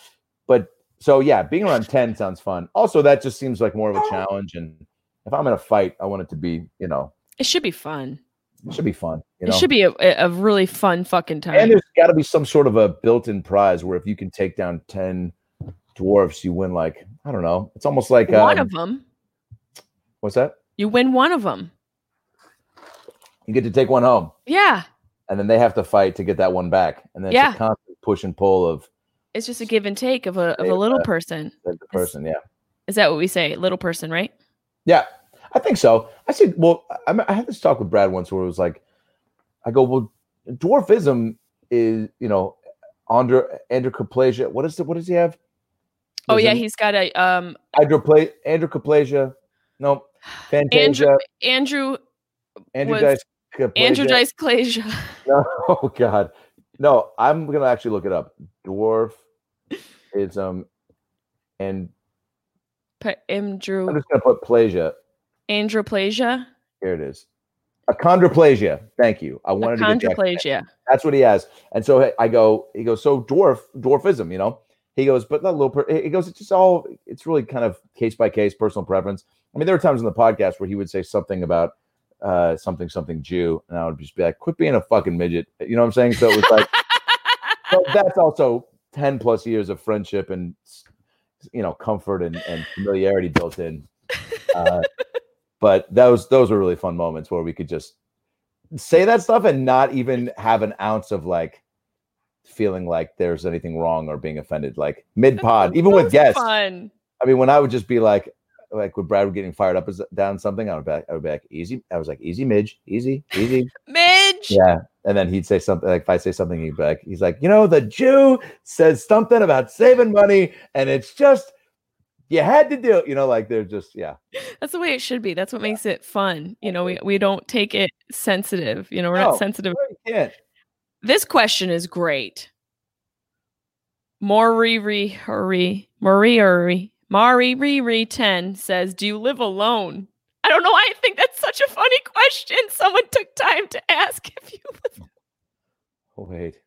B: but so yeah, being around ten sounds fun. Also, that just seems like more of a challenge. And if I'm in a fight, I want it to be, you know,
A: It should be fun.
B: it should be fun. You know,
A: It should be a, a really fun fucking time.
B: and there's got to be some sort of a built-in prize where if you can take down 10 dwarfs you win like i don't know it's almost like
A: one
B: um,
A: of them.
B: what's that
A: You win one of them.
B: you get to take one home
A: Yeah.
B: And then they have to fight to get that one back and then
A: Yeah.
B: it's a constant push and pull of
A: It's just a give and take of a of a little person.
B: the person yeah
A: Is that what we say? Little person, right?
B: yeah i think so i said well I, I had this talk with brad once where it was like i go well dwarfism is you know under androplasia what is it what does he have
A: Oh yeah,
B: an
A: he's got a um
B: hydropla- androplasia no
A: Andrew
B: fantasia
A: Andrew
B: andrew
A: was-
B: dice
A: Andrew dysplasia.
B: No, oh God, no. I'm gonna actually look it up. Dwarfism, um, and
A: Pa- Andrew
B: I'm just gonna put plasia.
A: androplasia.
B: Here it is. Achondroplasia. Thank you. I wanted to get that. That's what he has. And so I go. He goes. So dwarf, dwarfism. You know. He goes, but that little. Per-, he goes. It's just all. It's really kind of case by case, personal preference. I mean, there were times in the podcast where he would say something about uh something something Jew, and I would just be like, "Quit being a fucking midget." You know what I'm saying? So it was like. but that's also 10 plus years of friendship and you know comfort and, and familiarity built in uh, but those those were really fun moments where we could just say that stuff and not even have an ounce of like feeling like there's anything wrong or being offended like mid pod even with guests
A: Fun.
B: i mean when i would just be like like when brad was getting fired up as down something i would be like, i would be like easy i was like easy midge easy easy
A: Midge.
B: yeah. And then he'd say something like if I say something, he'd be like, he's like, you know, the Jew says something about saving money, and it's just you had to do it. You know, like they're just yeah.
A: That's the way it should be. That's what makes it fun. You know, we, we don't take it sensitive. You know, we're
B: No.
A: not sensitive. This question is great. Maury Marie Marie Mari Riri 10 says, Do you live alone? I don't know why I think that's such a funny question. Someone took time to ask if you live.
B: Oh wait.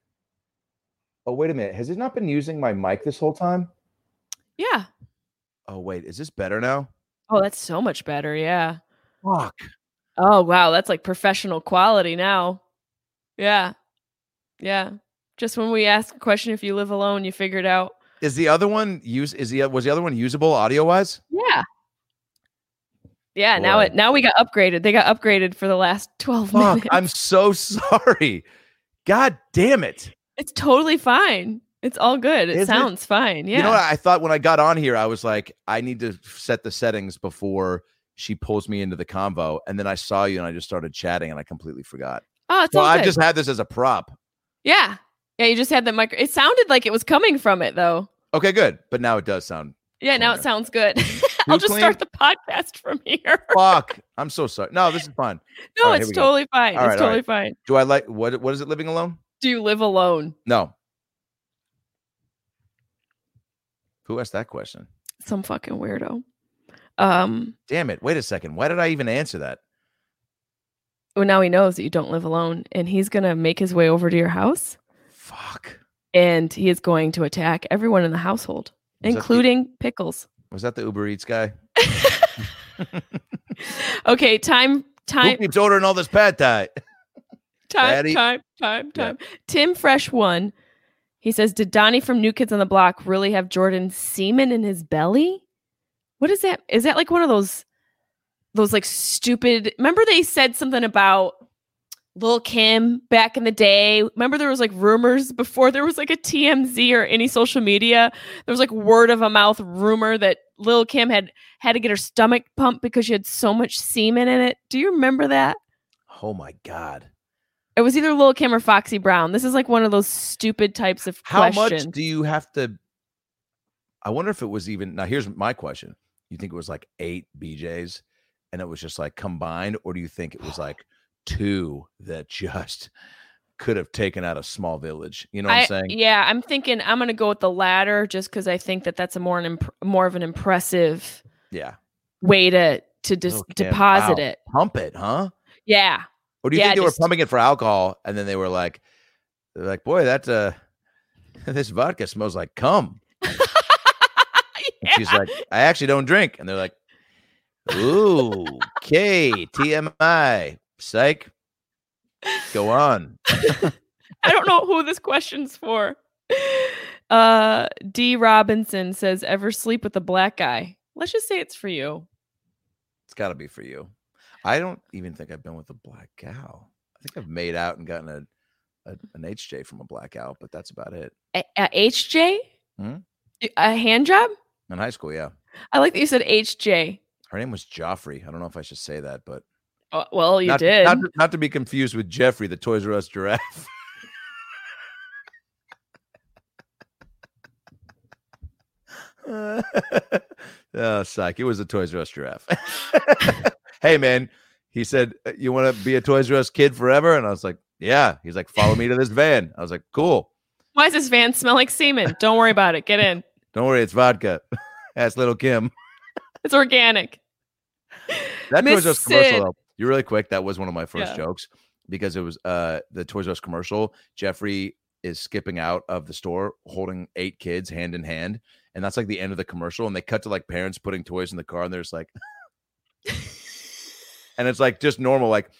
B: Oh wait a minute. Has it not been using my mic this whole time?
A: Yeah.
B: Oh wait, is this better now?
A: Oh, that's so much better. Yeah.
B: Fuck.
A: Oh, wow. That's like professional quality now. Yeah. Yeah. Just when we ask a question, if you live alone, you figure it out.
D: Is the other one use? Is the was the other one usable audio wise?
A: Yeah. Yeah. Now it now we got upgraded. They got upgraded for the last 12
D: Fuck!
A: minutes.
D: I'm so sorry. God damn it!
A: It's totally fine. It's all good. It
B: Is it?
A: sounds fine. Yeah.
B: You know what? I thought when I got on here, I was like, I need to set the settings before she pulls me into the convo. And then I saw you and I just started chatting and I completely forgot.
A: oh, it's
B: So
A: all
B: I've just had this as a prop.
A: yeah. Yeah. You just had the micro. It sounded like it was coming from it though.
B: Okay, good. But now it does sound
A: Yeah. Now it sounds good. I'll just start the podcast from here.
B: fuck. I'm so sorry. No, this is fine.
A: No,
B: right,
A: it's
B: we go.
A: totally fine.
B: All right,
A: it's
B: all
A: totally
B: right.
A: fine.
B: Do I like what what is it living alone?
A: Do you live alone?
B: No. Who asked that question?
A: Some fucking weirdo. Um.
B: Damn it. Wait a second. Why did I even answer that?
A: Well, now he knows that you don't live alone, and he's gonna make his way over to your house,
B: Fuck.
A: and he is going to attack everyone in the household,
B: Was that the-
A: including Pickles.
B: Was that the Uber Eats guy?
A: okay, time, time Who
B: keeps ordering all this pad thai?
A: time,
B: Daddy?
A: time, time,
B: Yeah.
A: time. Tim Fresh one. He says, "Did Donnie from New Kids on the Block really have Jordan semen in his belly? What is that? Is that like one of those, those like stupid? Remember they said something about Lil Kim back in the day. Remember there was like rumors before there was like a TMZ or any social media. There was like word of a mouth rumor that Lil Kim had had to get her stomach pumped because she had so much semen in it. Do you remember that?
B: Oh my god.
A: It was either Lil Kim or Foxy Brown. This is like one of those stupid types of
B: How
A: questions.
B: much do you have to I wonder if it was even now here's my question. You think it was like 8 BJs and it was just like combined or do you think it was like two that just could have taken out a small village? You know what I, am saying?
A: Yeah, I'm thinking I'm gonna go with the latter just because I think that that's a more an imp- more of an impressive
B: Yeah.
A: way to to dis-
B: Lil' Kim,
A: deposit
B: wow.
A: it.
B: Pump it, huh?
A: Yeah,
B: Or do you
A: Yeah,
B: think they
A: just-
B: were pumping it for alcohol and then they were like they're like, "Boy, that uh this vodka smells like cum." And she's like, I actually don't drink. And they're like, Ooh, okay, TMI, psych. Go on.
A: I don't know who this question's for. Uh, D. Robinson says, "Ever sleep with a black guy?" Let's just say it's for you.
B: It's got to be for you. I don't even think I've been with a black gal. I think I've made out and gotten a, a an HJ from a black gal, but that's about it.
A: A, a HJ,
B: Hmm?
A: a hand job.
B: In high school, yeah.
A: I like that you said HJ.
B: Her name was Joffrey. I don't know if I should say that, but
A: Oh, well, you
B: not,
A: did.
B: Not, to- not to be confused with Geoffrey, the Toys R Us giraffe. oh, psych. It was a Toys R Us giraffe. hey, man. He said, "Uh, You want to be a Toys R Us kid forever? And I was like, Yeah. He's like, Follow me to this van. I was like, Cool.
A: Why does this van smell like semen? Don't worry about it. Get in.
B: Don't worry. It's vodka. That's little Kim.
A: It's organic.
B: That
A: Miss
B: Toys R Us commercial, though, you really quick. That was one of my first
A: Yeah.
B: jokes because it was uh the Toys R Us commercial. Geoffrey is skipping out of the store holding eight kids hand in hand, and that's like the end of the commercial. And they cut to like parents putting toys in the car, and they're just like, and it's like just normal. Like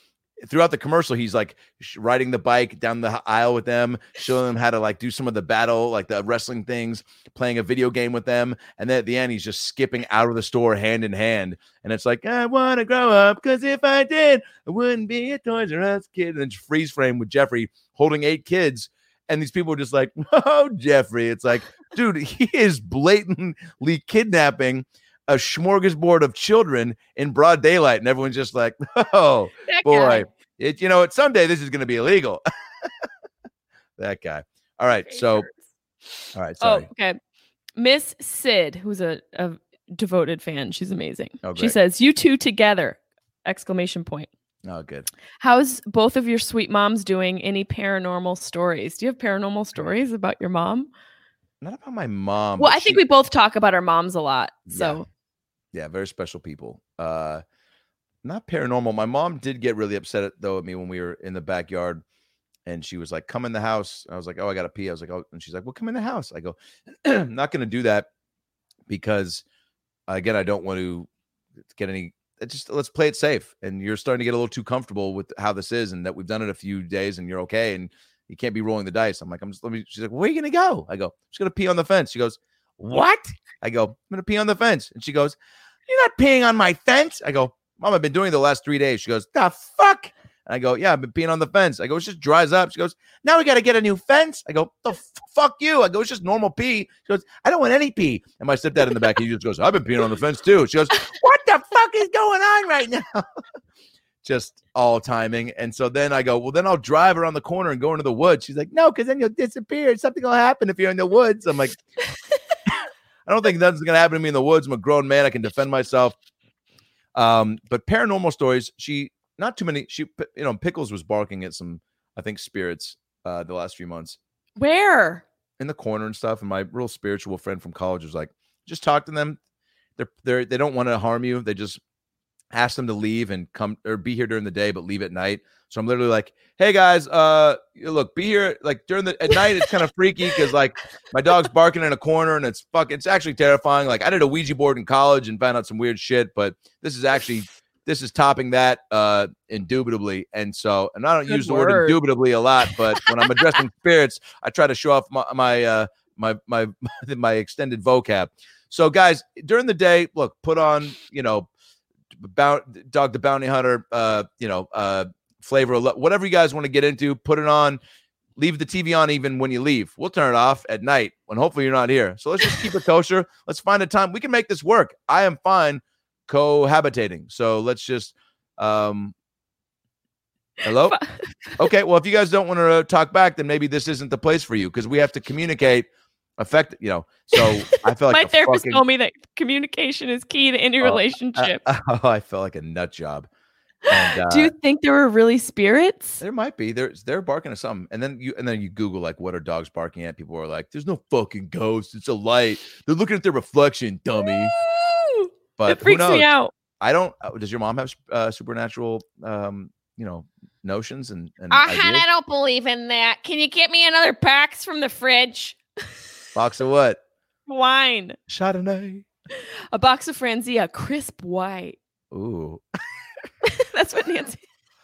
B: throughout the commercial, he's like riding the bike down the aisle with them, showing them how to like do some of the battle, like the wrestling things, playing a video game with them, and then at the end, he's just skipping out of the store hand in hand. And it's like, I want to grow up because if I did, I wouldn't be a Toys R Us kid. And then freeze frame with Geoffrey holding eight kids. And these people are just like, oh, Geoffrey. It's like, dude, he is blatantly kidnapping a smorgasbord of children in broad daylight. And everyone's just like, oh,
A: That
B: boy.
A: guy.
B: It, you know, what? someday this is going to be illegal. that guy. All right. So, all right.
A: Oh,
B: Sorry.
A: okay. Miss Sid, who's a, a devoted fan, she's amazing.
B: Oh,
A: she says, "You two together!" Exclamation point.
B: Oh, good.
A: How's both of your sweet moms doing? Any paranormal stories? Do you have paranormal stories about your mom?
B: Not about my mom.
A: well, I think we both talk about our moms a lot. So
B: yeah, very special people. Uh not paranormal. My mom did get really upset though at me when we were in the backyard and she was like, come in the house. I was like, oh, I gotta pee. I was like, oh, and she's like, well, come in the house. I go, I'm not gonna do that because again, I don't want to get any just let's play it safe. And you're starting to get a little too comfortable with how this is and that we've done it a few days and you're okay and you can't be rolling the dice. I'm like, I'm just let me she's like, where are you gonna go? I go, just gonna pee on the fence. She goes, What? I go, I'm gonna pee on the fence. And she goes, You're not peeing on my fence. I go, Mom, I've been doing it the last three days. She goes, The fuck? And I go, yeah, I've been peeing on the fence. I go, it just dries up. She goes, now we got to get a new fence. I go, the f- fuck you. I go, it's just normal pee. She goes, I don't want any pee. And my stepdad in the back, he just goes, I've been peeing on the fence too. She goes, what the fuck is going on right now? just all timing. And so then I go, well, then I'll drive around the corner and go into the woods. She's like, no, because then you'll disappear. Something will happen if you're in the woods. I'm like, I don't think nothing's gonna happen to me in the woods. I'm a grown man. I can defend myself. Um, but paranormal stories, she not too many. She, you know, Pickles was barking at some, I think, spirits uh, the last few months
A: Where?
B: in the corner and stuff. And my real spiritual friend from college was like, just talk to them. They're they're they don't want to harm you. They just ask them to leave and come or be here during the day, but leave at night. So I'm literally like, hey guys, uh look, be here like during the at night, it's kind of freaky because like my dog's barking in a corner and it's fuck it's actually terrifying. Like I did a Ouija board in college and found out some weird shit, but this is actually this is topping that uh indubitably. And so and I don't
A: Good
B: use the word
A: word.
B: indubitably a lot, but when I'm addressing spirits, I try to show off my my uh my my my extended vocab. So guys, during the day, look, put on, you know, Bount, Dog the Bounty Hunter, uh, you know, uh, flavor, of whatever you guys want to get into, put it on. Leave the TV on even when you leave. We'll turn it off at night when hopefully you're not here. So let's just keep it kosher. Let's find a time we can make this work. I am fine cohabitating. So let's just um Hello? Okay, well, if you guys don't want to talk back, then maybe this isn't the place for you because we have to communicate effect, you know. So I felt like
A: My therapist
B: fucking-
A: told me that communication is key to any
B: Oh,
A: relationship.
B: oh, I felt like a nut job. And, uh,
A: Do you think there were really spirits?
B: there might be. There's they're barking at something. And then you and then you Google like what are dogs barking at? People are like, There's no fucking ghost. It's a light. They're looking at their reflection, dummy.
A: Woo!
B: But
A: it freaks me out.
B: I don't uh, does your mom have uh, supernatural um, you know, notions and, and
A: Uh,
B: ideas?
A: I don't believe in that. Can you get me another box from the fridge?
B: box of what?
A: Wine.
B: Chardonnay.
A: A box of Franzia, crisp white.
B: Ooh.
A: That's what Nancy.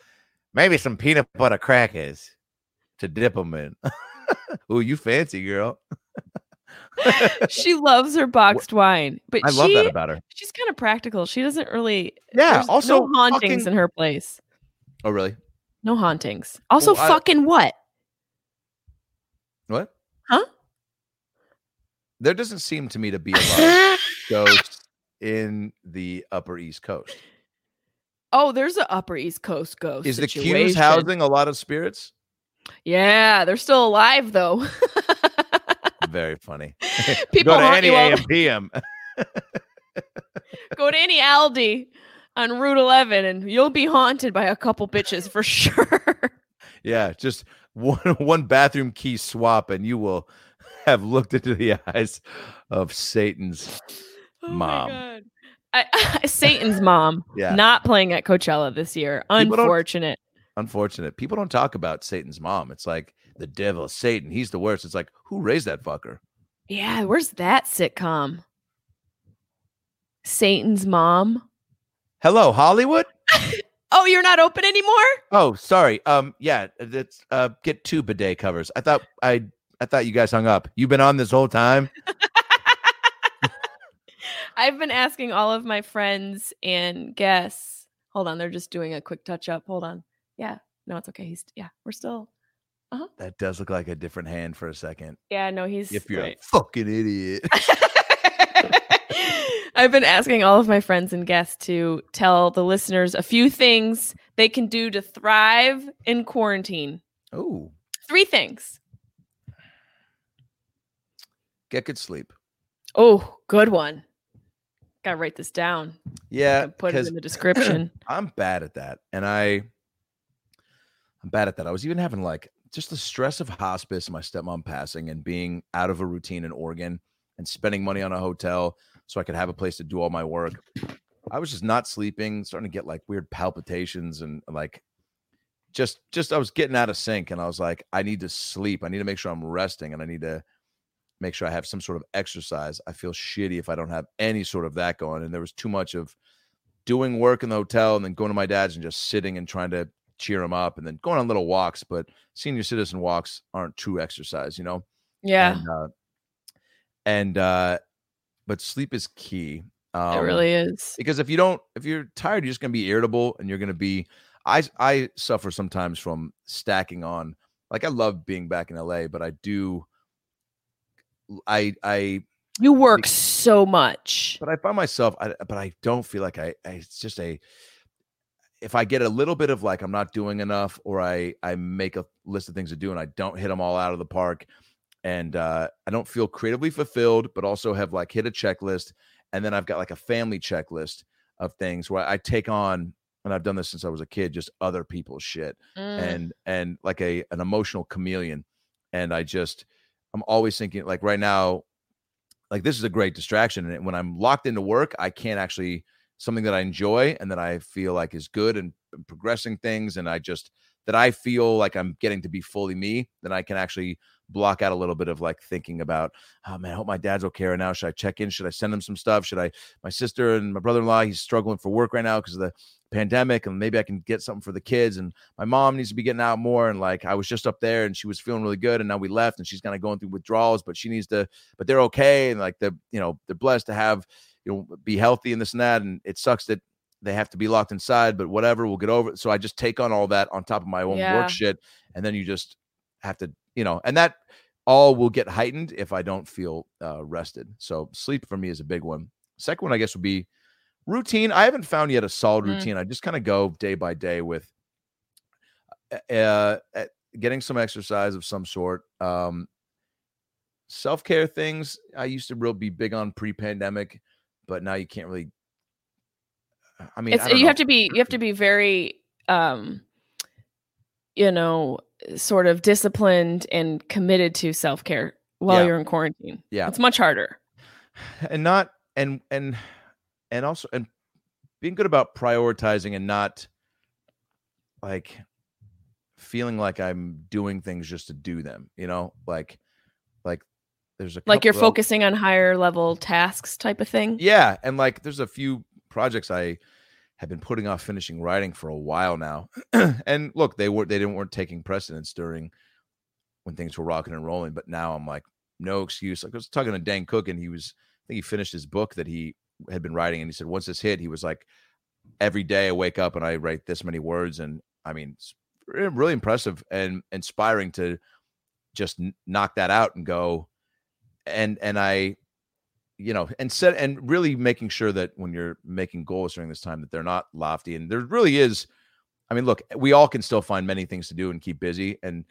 B: Maybe some peanut butter crackers to dip them in. Ooh, you fancy girl.
A: she loves her boxed wine, but
B: I
A: she,
B: love that about her.
A: she's kind of practical. She doesn't really.
B: Yeah,
A: there's
B: also
A: no hauntings
B: fucking-
A: in her place.
B: Oh, really?
A: No hauntings. Also,
B: Well, I-
A: fucking what?
B: What?
A: Huh?
B: There doesn't seem to me to be a lot of ghosts in the Upper East Coast.
A: Oh, there's a Upper East Coast ghost.
B: Is the Q's housing a lot of spirits?
A: Yeah, they're still alive though.
B: Very funny.
A: People
B: Go to any AM PM.
A: go to any Aldi on Route 11 and you'll be haunted by a couple bitches for sure.
B: yeah, just one one bathroom key swap, and you will have looked into the eyes of Satan's.
A: Oh
B: Mom.
A: God. I, Satan's mom
B: Yeah.
A: not playing at Coachella this year.
B: People
A: Unfortunate.
B: Unfortunate. People don't talk about Satan's mom. It's like the devil, Satan. He's the worst. It's like who raised that fucker?
A: Yeah, where's that sitcom? Satan's mom.
B: Hello, Hollywood.
A: Oh, you're not open anymore?
B: Oh, sorry. Um, yeah, that's uh, get two bidet covers. I thought I I thought you guys hung up. You've been on this whole time.
A: I've been asking all of my friends and guests. Hold on, they're just doing a quick touch up. Hold on. Yeah. No, it's okay. He's yeah, we're still uh-huh.
B: That does look like a different hand for a second.
A: Yeah, no, he's
B: If you're
A: right.
B: a fucking idiot.
A: I've been asking all of my friends and guests to tell the listeners a few things they can do to thrive in quarantine.
B: oh,
A: Three things.
B: Get good sleep.
A: Oh, good one. Gotta write this down.
B: Yeah,
A: Put it in the description.
B: I'm bad at that, and I I'm bad at that. I was even having like just the stress of hospice, and my stepmom passing, and being out of a routine in Oregon, and spending money on a hotel so I could have a place to do all my work. I was just not sleeping, starting to get like weird palpitations and like just just I was getting out of sync and I was like I need to sleep. I need to make sure I'm resting and I need to make sure I have some sort of exercise. I feel shitty if I don't have any sort of that going and there was too much of doing work in the hotel and then going to my dad's and just sitting and trying to cheer him up and then going on little walks, but senior citizen walks aren't true exercise, you know.
A: Yeah,
B: And uh, and uh but sleep is key. Um,
A: it really is.
B: because if you don't if you're tired you're just going to be irritable and you're going to be I I suffer sometimes from stacking on. Like I love being back in LA, but I do. I I
A: You work so much.
B: but I find myself, I, but I don't feel like I, I. It's just a. If I get a little bit of like I'm not doing enough, or I I make a list of things to do and I don't hit them all out of the park, and uh, I don't feel creatively fulfilled, but also have like hit a checklist, and then I've got like a family checklist of things where I take on, and I've done this since I was a kid, just other people's shit,
A: Mm.
B: and and like a an emotional chameleon, and I just I'm always thinking like right now like this is a great distraction and when i'm locked into work i can't actually something that i enjoy and that i feel like is good and progressing things and i just that i feel like i'm getting to be fully me then i can actually block out a little bit of like thinking about oh man i hope my dad's okay right now. Should i check in? Should i send him some stuff? Should i my sister and my brother-in-law he's struggling for work right now because of the pandemic and maybe i can get something for the kids and my mom needs to be getting out more and like i was just up there and she was feeling really good and now we left and she's kind of going through withdrawals but she needs to but they're okay and like they're you know they're blessed to have you know be healthy and this and that and it sucks that they have to be locked inside but whatever we'll get over it. So i just take on all that on top of my own
A: Yeah.
B: work shit and then you just have to you know and that all will get heightened if i don't feel uh, rested so sleep for me is a big one second one i guess would be routine i haven't found yet a solid
A: Mm.
B: routine i just kind of go day by day with uh, uh, getting some exercise of some sort um self-care things i used to real be big on pre-pandemic but now you can't really i mean I
A: you
B: know.
A: have to be you have to be very um you know sort of disciplined and committed to self-care while
B: Yeah.
A: you're in quarantine
B: Yeah.
A: it's much harder
B: and not and and and also and being good about prioritizing and not like feeling like i'm doing things just to do them you know like like there's a
A: like you're focusing on higher level tasks type of thing
B: Yeah, and like there's a few projects I have been putting off finishing writing for a while now. and look, they were they didn't weren't taking precedence during when things were rocking and rolling, but now I'm like no excuse. Like I was talking to Dan Cook and he was I think he finished his book that he had been writing and he said once this hit, he was like every day I wake up and I write this many words and I mean it's really impressive and inspiring to just knock that out and go and and I you know and set and really making sure that when you're making goals during this time that they're not lofty and there really is i mean look we all can still find many things to do and keep busy and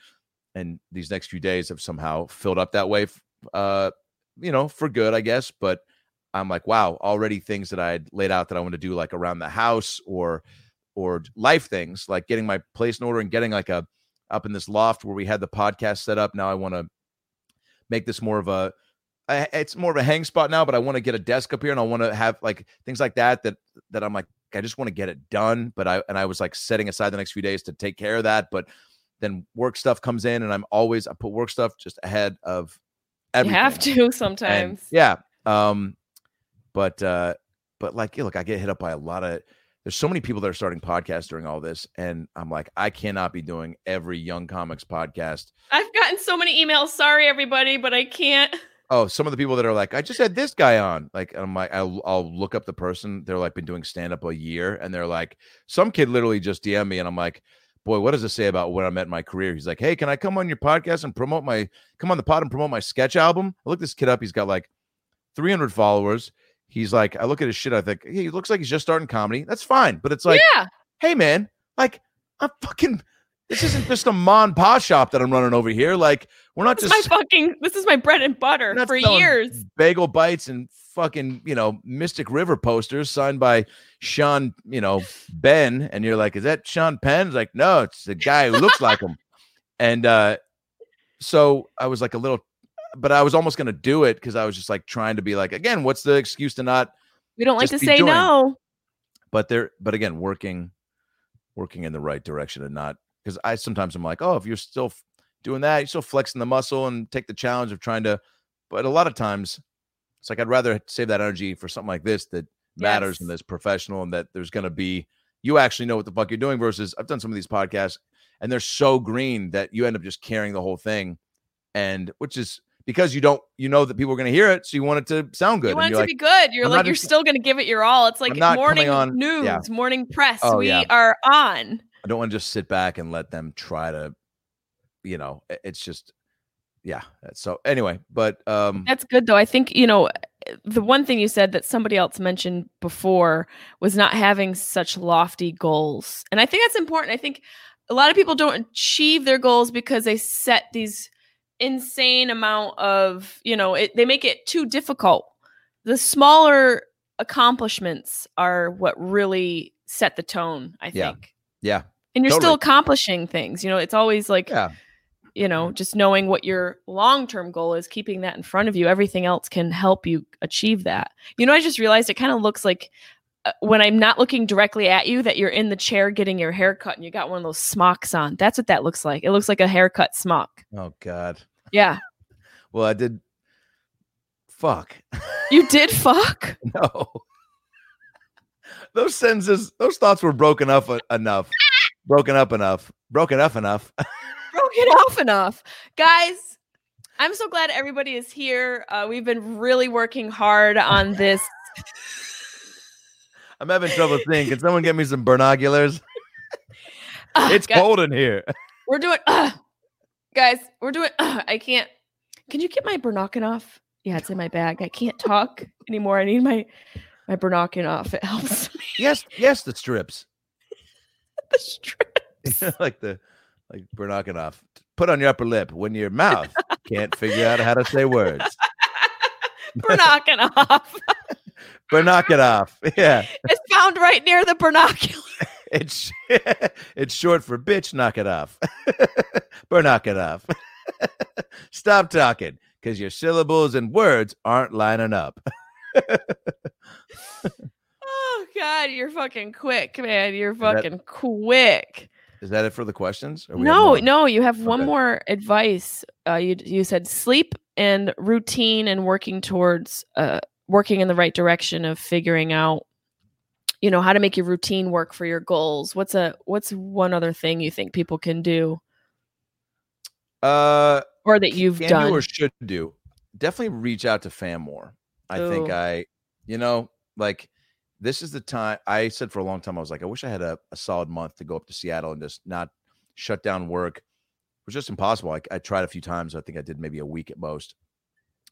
B: and these next few days have somehow filled up that way uh you know for good i guess but i'm like wow already things that i had laid out that i want to do like around the house or or life things like getting my place in order and getting like a up in this loft where we had the podcast set up now i want to make this more of a I, it's more of a hang spot now, but I want to get a desk up here and I want to have like things like that that that I'm like I just want to get it done. But I and I was like setting aside the next few days to take care of that. But then work stuff comes in and I'm always I put work stuff just ahead of
A: you have to
B: And,
A: sometimes
B: yeah. Um, but uh, but like look, I get hit up by a lot of there's so many people that are starting podcasts during all this, and I'm like, I cannot be doing every young comics podcast
A: i've gotten so many emails sorry everybody but i can't
B: oh, some of the people that are like, I just had this guy on. Like, I'm like, I'll, I'll look up the person. They're like, been doing stand up a year. And they're like, some kid literally just DM me. And I'm like, boy, what does it say about when I'm at my career? He's like, hey, can I come on your podcast and promote my, come on the pod and promote my sketch album? I look this kid up. He's got like 300 followers. He's like, I look at his shit. I think, hey, he looks like he's just starting comedy. That's fine. But it's like,
A: yeah
B: hey, man, like, I'm fucking, this isn't just a mon pa shop that I'm running over here. Like, we're not
A: this
B: just
A: my fucking this is my bread and butter for years
B: Bagel bites and fucking, you know, Mystic River posters signed by Sean, you know, Ben. And you're like, is that Sean Penn? It's like, no, it's the guy who looks like him. And uh so I was like a little but I was almost gonna do it because I was just like trying to be like, again, what's the excuse to not
A: we don't like to say no
B: but there but again, working working in the right direction and not because I sometimes I'm like, oh, if you're still doing that, you're still flexing the muscle and take the challenge of trying to. But a lot of times, it's like I'd rather save that energy for something like this that matters and
A: Yes.
B: that's professional and that there's going to be you actually know what the fuck you're doing. Versus I've done some of these podcasts and they're so green that you end up just carrying the whole thing, and which is because you don't you know that people are going to hear it, so you want it to sound good.
A: you want it to
B: like,
A: be good you're
B: I'm
A: like you're
B: just-
A: still gonna give it your all it's like
B: I'm not coming
A: morning
B: on-
A: news
B: yeah.
A: morning press
B: Oh,
A: we
B: yeah.
A: are on
B: I don't want to just sit back and let them try to, you know, it's just, yeah. So anyway, but um,
A: That's good though. I think, you know, the one thing you said that somebody else mentioned before was not having such lofty goals. And I think that's important. I think a lot of people don't achieve their goals because they set these insane amount of, you know, it, they make it too difficult. The smaller accomplishments are what really set the tone, I
B: Yeah.
A: think.
B: Yeah,
A: And you're
B: Totally.
A: still accomplishing things. You know, it's always like
B: yeah,
A: you know, just knowing what your long term goal is, keeping that in front of you, everything else can help you achieve that. You know, I just realized it kind of looks like uh, when I'm not looking directly at you, that you're in the chair getting your hair cut and you got one of those smocks on. That's what that looks like. It looks like a haircut smock.
B: Oh God.
A: Yeah.
B: Well, I did. Fuck.
A: You did fuck?
B: no. Those sentences, those thoughts were broken up enough. Broken up enough. Broken up enough.
A: broken off enough. Guys, I'm so glad everybody is here. Uh, we've been really working hard on this.
B: I'm having trouble seeing. Can someone get me some binoculars?
A: Ah,
B: It's
A: guys,
B: cold in here.
A: We're doing, uh, guys, we're doing, uh, I can't. Can you get my Bernokinoff? Yeah, it's in my bag. I can't talk anymore. I need my my Bernokinoff. It helps me.
B: Yes, yes, the strips.
A: the strip.
B: like the like knocking off. Put on your upper lip when your mouth can't figure out how to say words. But knock it off. Yeah.
A: it's found right near the binocular.
B: It's it's short for bitch knock it off. Knock it off. Stop talking because your syllables and words aren't lining up.
A: Oh God, you're fucking quick, man. You're
B: that-
A: fucking quick.
B: Is that it for the questions?
A: No, no, you have one more advice. Uh, you you said sleep and routine and working towards uh working in the right direction of figuring out, you know, how to make your routine work for your goals. What's a what's one other thing you think people can do
B: Uh
A: or that you've done?
B: do or should do. Definitely reach out to fam more. I think I, you know, like this is the time. I said for a long time, I was like, I wish I had a, a solid month to go up to Seattle and just not shut down work. It was just impossible. I, I tried a few times. I think I did maybe a week at most.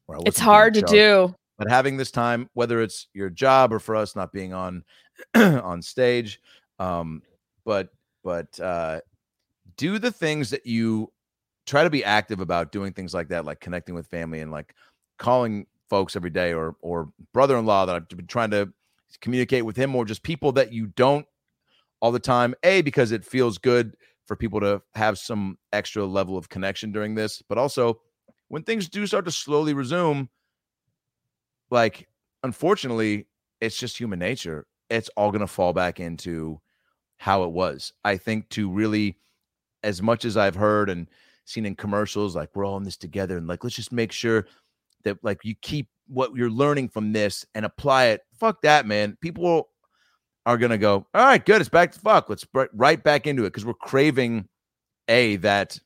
B: where I
A: it's hard to do.
B: But having this time, whether it's your job or for us not being on on stage, um, but but uh, do the things that you try to be active about doing things like that, like connecting with family and like calling folks every day or or brother-in-law that I've been trying to communicate with him or just people that you don't all the time. A because it feels good for people to have some extra level of connection during this, but also when things do start to slowly resume, like unfortunately, it's just human nature. It's all going to fall back into how it was. I think to really, as much as I've heard and seen in commercials, like we're all in this together, and like let's just make sure that like you keep what you're learning from this and apply it. Fuck that, man. People are gonna go, all right, good. It's back to fuck. Let's br- right back into it because we're craving a that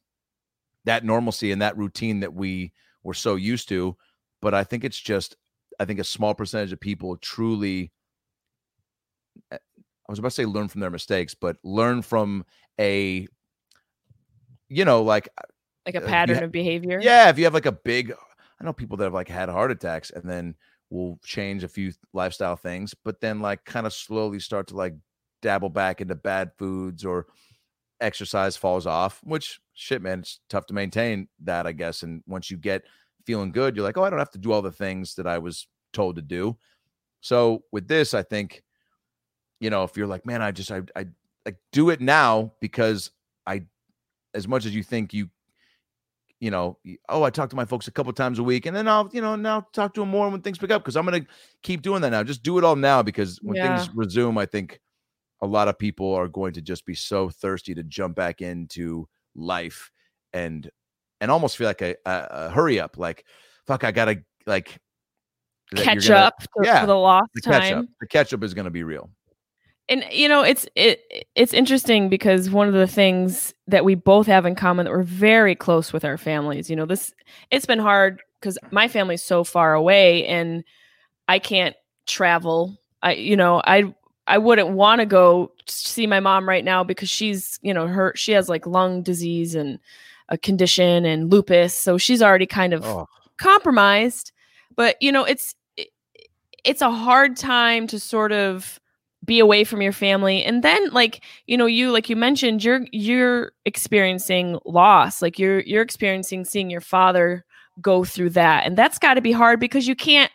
B: that normalcy and that routine that we were so used to. But I think it's just, I think a small percentage of people truly. I was about to say learn from their mistakes, but learn from a, you know, like
A: Like a
B: uh,
A: pattern
B: ha-
A: of behavior.
B: yeah, if you have like a big, I know people that have like had heart attacks and then will change a few lifestyle things, but then like kind of slowly start to like dabble back into bad foods or exercise falls off, which shit, man, it's tough to maintain that, I guess. And once you get feeling good, you're like, oh, I don't have to do all the things that I was told to do. So with this, I think, you know, if you're like, man, I just, I, I like do it now because I, as much as you think you you know, oh, I talk to my folks a couple times a week, and then I'll, you know, now talk to them more when things pick up because I'm gonna keep doing that now. Just do it all now because when
A: Yeah.
B: things resume, I think a lot of people are going to just be so thirsty to jump back into life and and almost feel like a, a, a hurry up, like fuck, I gotta like
A: Catch
B: gonna-
A: up to,
B: yeah,
A: for the lost
B: The catch
A: time.
B: up, the catch up is gonna be real.
A: And you know it's it it's interesting because one of the things that we both have in common that we're very close with our families you know this it's been hard because my family's so far away and i can't travel i you know i I wouldn't want to go see my mom right now because she's, you know, her she has like lung disease and a condition and lupus, so she's already kind of
B: Oh,
A: compromised. But you know, it's it- it's a hard time to sort of be away from your family. And then like you know you like you mentioned you're you're experiencing loss like you're you're experiencing seeing your father go through that. And that's got to be hard because you can't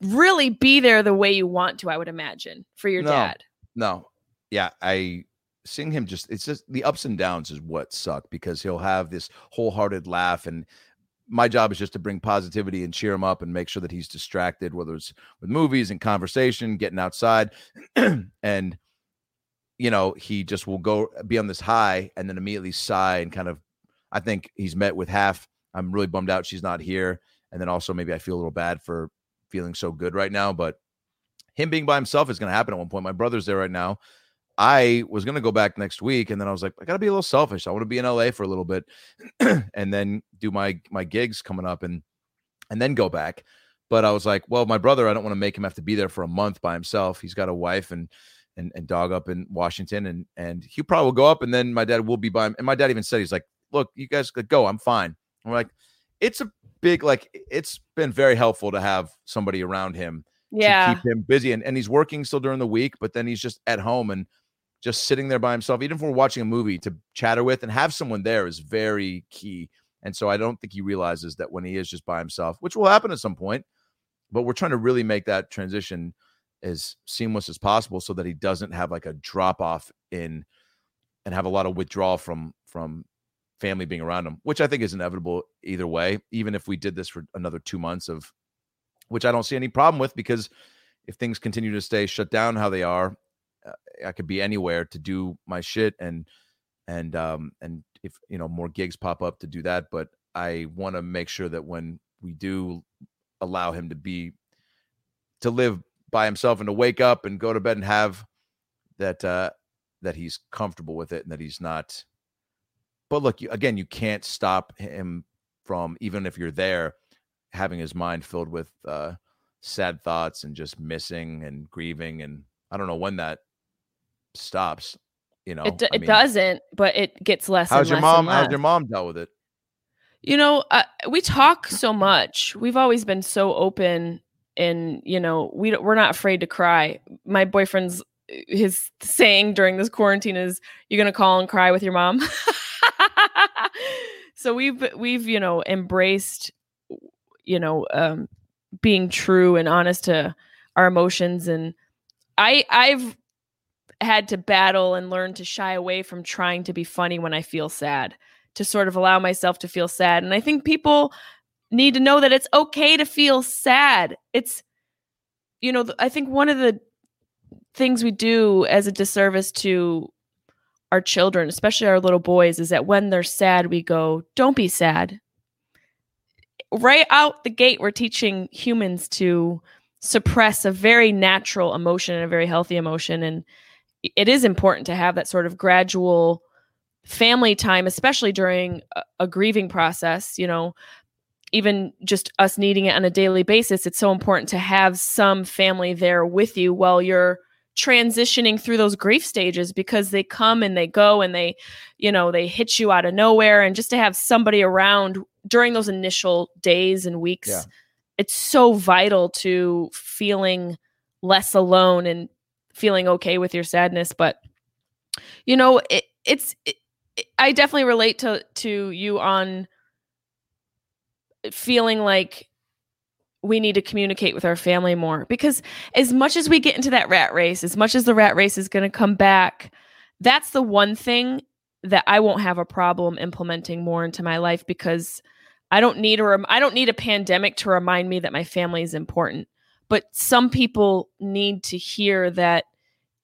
A: really be there the way you want to i would imagine for your
B: No.
A: dad.
B: No, yeah, I seeing him just it's just the ups and downs is what suck because he'll have this wholehearted laugh and my job is just to bring positivity and cheer him up and make sure that he's distracted whether it's with movies and conversation getting outside. And you know he just will go be on this high and then immediately sigh and kind of i think he's met with half i'm really bummed out she's not here. And then also maybe i feel a little bad for feeling so good right now but him being by himself is going to happen at one point. My brother's there right now I was going to go back next week, and then I was like, I got to be a little selfish. I want to be in LA for a little bit, and then do my my gigs coming up, and and then go back. But I was like, well, my brother, I don't want to make him have to be there for a month by himself. He's got a wife and and and dog up in Washington, and and he probably will go up, and then my dad will be by him. And my dad even said he's like, look, you guys could go. I'm fine. I'm like, it's a big like. It's been very helpful to have somebody around him
A: yeah
B: to keep him busy. And, and he's working still during the week, but then he's just at home and just sitting there by himself. Even if we're watching a movie to chatter with and have someone there is very key. And so I don't think he realizes that when he is just by himself, which will happen at some point, but we're trying to really make that transition as seamless as possible so that he doesn't have like a drop off in and have a lot of withdrawal from from family being around him, which I think is inevitable either way, even if we did this for another two months of which I don't see any problem with because if things continue to stay shut down how they are, I could be anywhere to do my shit and and um and if you know more gigs pop up to do that, but I want to make sure that when we do allow him to be to live by himself and to wake up and go to bed and have that uh that he's comfortable with it and that he's not but look you, again you can't stop him from even if you're there having his mind filled with uh sad thoughts and just missing and grieving and i don't know when that stops you know
A: it, d-
B: I
A: it doesn't but it gets less
B: how's
A: and
B: your
A: less
B: mom how's your mom dealt with it
A: You know, uh, we talk so much. We've always been so open, and you know, we we're not afraid to cry. My boyfriend's his saying during this quarantine is, "You're gonna call and cry with your mom." so we've we've you know embraced, you know, um, being true and honest to our emotions, and I I've had to battle and learn to shy away from trying to be funny when I feel sad to sort of allow myself to feel sad. And I think people need to know that it's okay to feel sad. It's, you know, I think one of the things we do as a disservice to our children, especially our little boys, is that when they're sad, we go, don't be sad. Right out the gate, we're teaching humans to suppress a very natural emotion and a very healthy emotion. And it is important to have that sort of gradual family time, especially during a, a grieving process, you know, even just us needing it on a daily basis, it's so important to have some family there with you while you're transitioning through those grief stages because they come and they go and they, you know, they hit you out of nowhere. And just to have somebody around during those initial days and weeks,
B: Yeah.
A: it's so vital to feeling less alone and feeling okay with your sadness. But, you know, it, it's, it, I definitely relate to to you on feeling like we need to communicate with our family more because as much as we get into that rat race, as much as the rat race is going to come back, that's the one thing that I won't have a problem implementing more into my life because I don't need a rem- I don't need a pandemic to remind me that my family is important. But some people need to hear that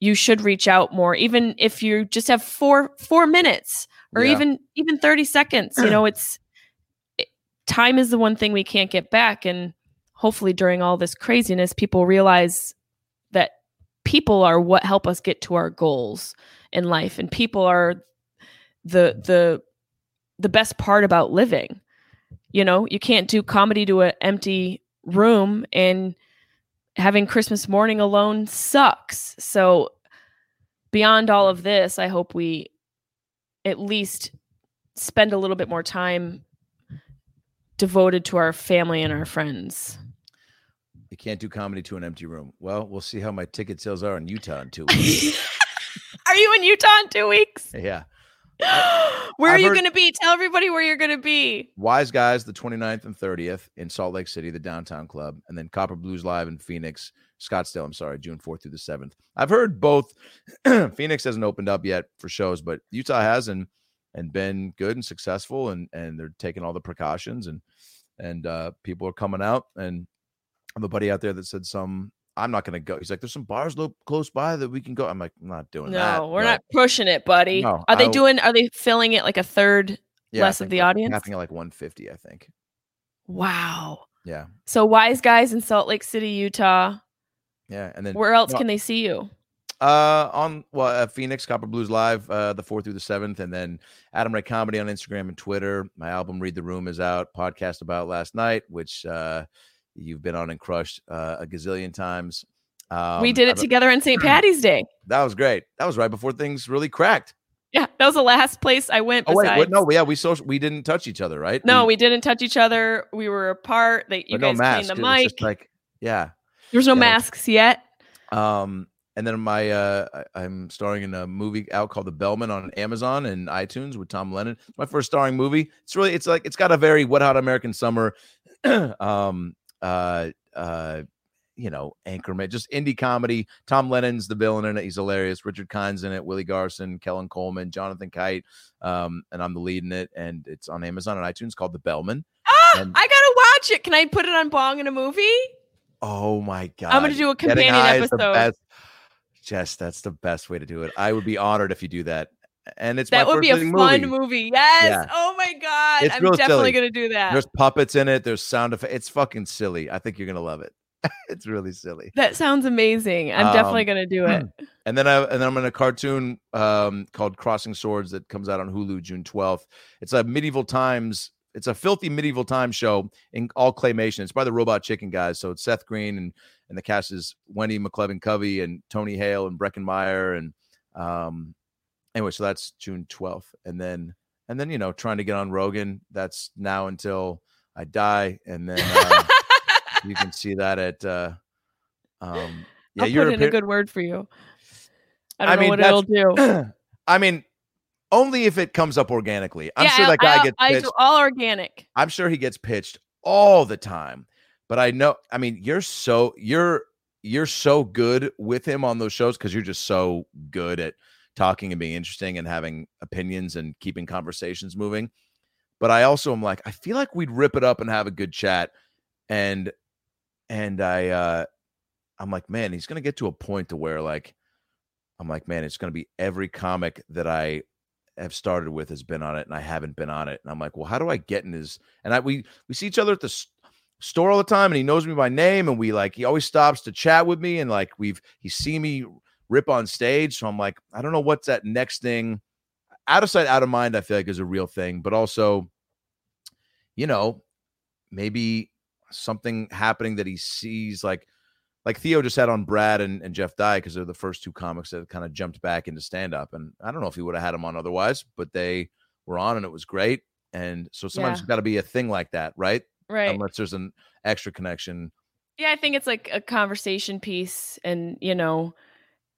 A: you should reach out more even if you just have 4 4 minutes or
B: Yeah.
A: even even 30 seconds. You know, it's it, time is the one thing we can't get back and hopefully during all this craziness people realize that people are what help us get to our goals in life and people are the the the best part about living you know you can't do comedy to an empty room and having Christmas morning alone sucks. So beyond all of this, I hope we at least spend a little bit more time devoted to our family and our friends.
B: You can't do comedy to an empty room. Well, we'll see how my ticket sales are in Utah in two weeks.
A: Are you in Utah in two weeks?
B: yeah.
A: where are you
B: heard-
A: going to be? Tell everybody where you're going to be.
B: Wise Guys, the 29th and 30th in Salt Lake City, the downtown club, and then Copper Blues Live in Phoenix, Scottsdale, I'm sorry, June 4th through the 7th. I've heard both. Phoenix hasn't opened up yet for shows, but Utah has and and been good and successful and and they're taking all the precautions and and uh people are coming out and I have a buddy out there that said some I'm not gonna go. He's like, there's some bars lo- close by that we can go. I'm like, I'm not doing that.
A: No,
B: that.
A: we're
B: but
A: not pushing it, buddy.
B: No,
A: are they
B: I'll-
A: doing? Are they filling it like a third?
B: yeah,
A: less of the
B: like-
A: audience?
B: At like 150, I think.
A: Wow.
B: Yeah.
A: So wise guys in Salt Lake City, Utah.
B: Yeah. And then
A: Where else
B: no.
A: can they see you?
B: Uh, on well, uh, Phoenix Copper Blues Live, uh, the fourth through the seventh, and then Adam Ray Comedy on Instagram and Twitter. My album Read the Room is out. Podcast about last night, which uh, you've been on and crushed uh, a gazillion times. Um,
A: we did it together on St. Patty's Day.
B: That was great. That was right before things really cracked.
A: Yeah, that was the last place I went.
B: Oh wait,
A: besides-
B: what, no, yeah, we social, we didn't touch each other, right?
A: no, we didn't touch each other. We were apart. They, you
B: but no
A: guys
B: mask.
A: cleaned the mic.
B: just like, yeah.
A: There's no
B: yeah,
A: masks yet.
B: Um, and then my uh, I- I'm starring in a movie out called The Bellmen on Amazon and iTunes with Tom Lennon. It's my first starring movie. It's really it's like it's got a very Wet Hot American Summer, um, uh, uh, you know, Anchorman, just indie comedy. Tom Lennon's the villain in it. He's hilarious. Richard Kind's in it. Willie Garson, Kellen Coleman, Jonathan Kite, um, and I'm the lead in it. And it's on Amazon and iTunes called The Bellmen.
A: Ah,
B: and-
A: I gotta watch it. Can I put it on Bong in a movie?
B: Oh my god!
A: I'm gonna do a companion
B: High is the
A: episode.
B: Jess, that's the best way to do it. I would be honored if you do that. And it's
A: That would be a fun
B: movie.
A: movie. Yes.
B: Yeah.
A: Oh my god.
B: It's
A: I'm definitely
B: silly.
A: gonna do that.
B: There's puppets in it. There's sound effects. It's fucking silly. I think you're gonna love it. it's really silly.
A: that sounds amazing. I'm definitely
B: Um,
A: gonna do it.
B: And then I and then I'm in a cartoon um, called Crossing Swords that comes out on Hulu June 12th. It's a medieval times. It's a filthy medieval time show in all claymation. It's by the Robot Chicken guys. So it's Seth Green and and the cast is Wendi McLendon-Covey and Tony Hale and Breckin Meyer and um anyway. So that's June 12th. And then and then you know trying to get on Rogan. That's now until I die. And then uh, you can see that at uh, um yeah
A: I'll
B: you're
A: put in a good word for you. I
B: I
A: don't know
B: mean,
A: what it'll do.
B: I mean, only if it comes up organically. I'm
A: yeah,
B: sure
A: I,
B: that guy
A: I,
B: gets
A: I
B: pitched.
A: do all organic.
B: I'm sure he gets pitched all the time. But I know, I mean, you're so you're you're so good with him on those shows because you're just so good at talking and being interesting and having opinions and keeping conversations moving. But I also am like, I feel like we'd rip it up and have a good chat. And and I uh I'm like, man, he's gonna get to a point to where like I'm like, man, it's gonna be every comic that I have started with has been on it and I haven't been on it. And I'm like, well, how do I get in his and I we we see each other at the s- store all the time and he knows me by name and we like he always stops to chat with me and like we've he's seen me rip on stage. So I'm like, I don't know what's that next thing. Out of sight, out of mind, I feel like is a real thing, but also, you know, maybe something happening that he sees like like Theo just had on Brad and, and Jeff Dye because they're the first two comics that kind of jumped back into stand up. And I don't know if he would have had them on otherwise, but they were on and it was great. And so sometimes
A: Yeah.
B: it's got to be a thing like that, right?
A: Right.
B: Unless there's an extra connection.
A: Yeah, I think it's like a conversation piece and, you know,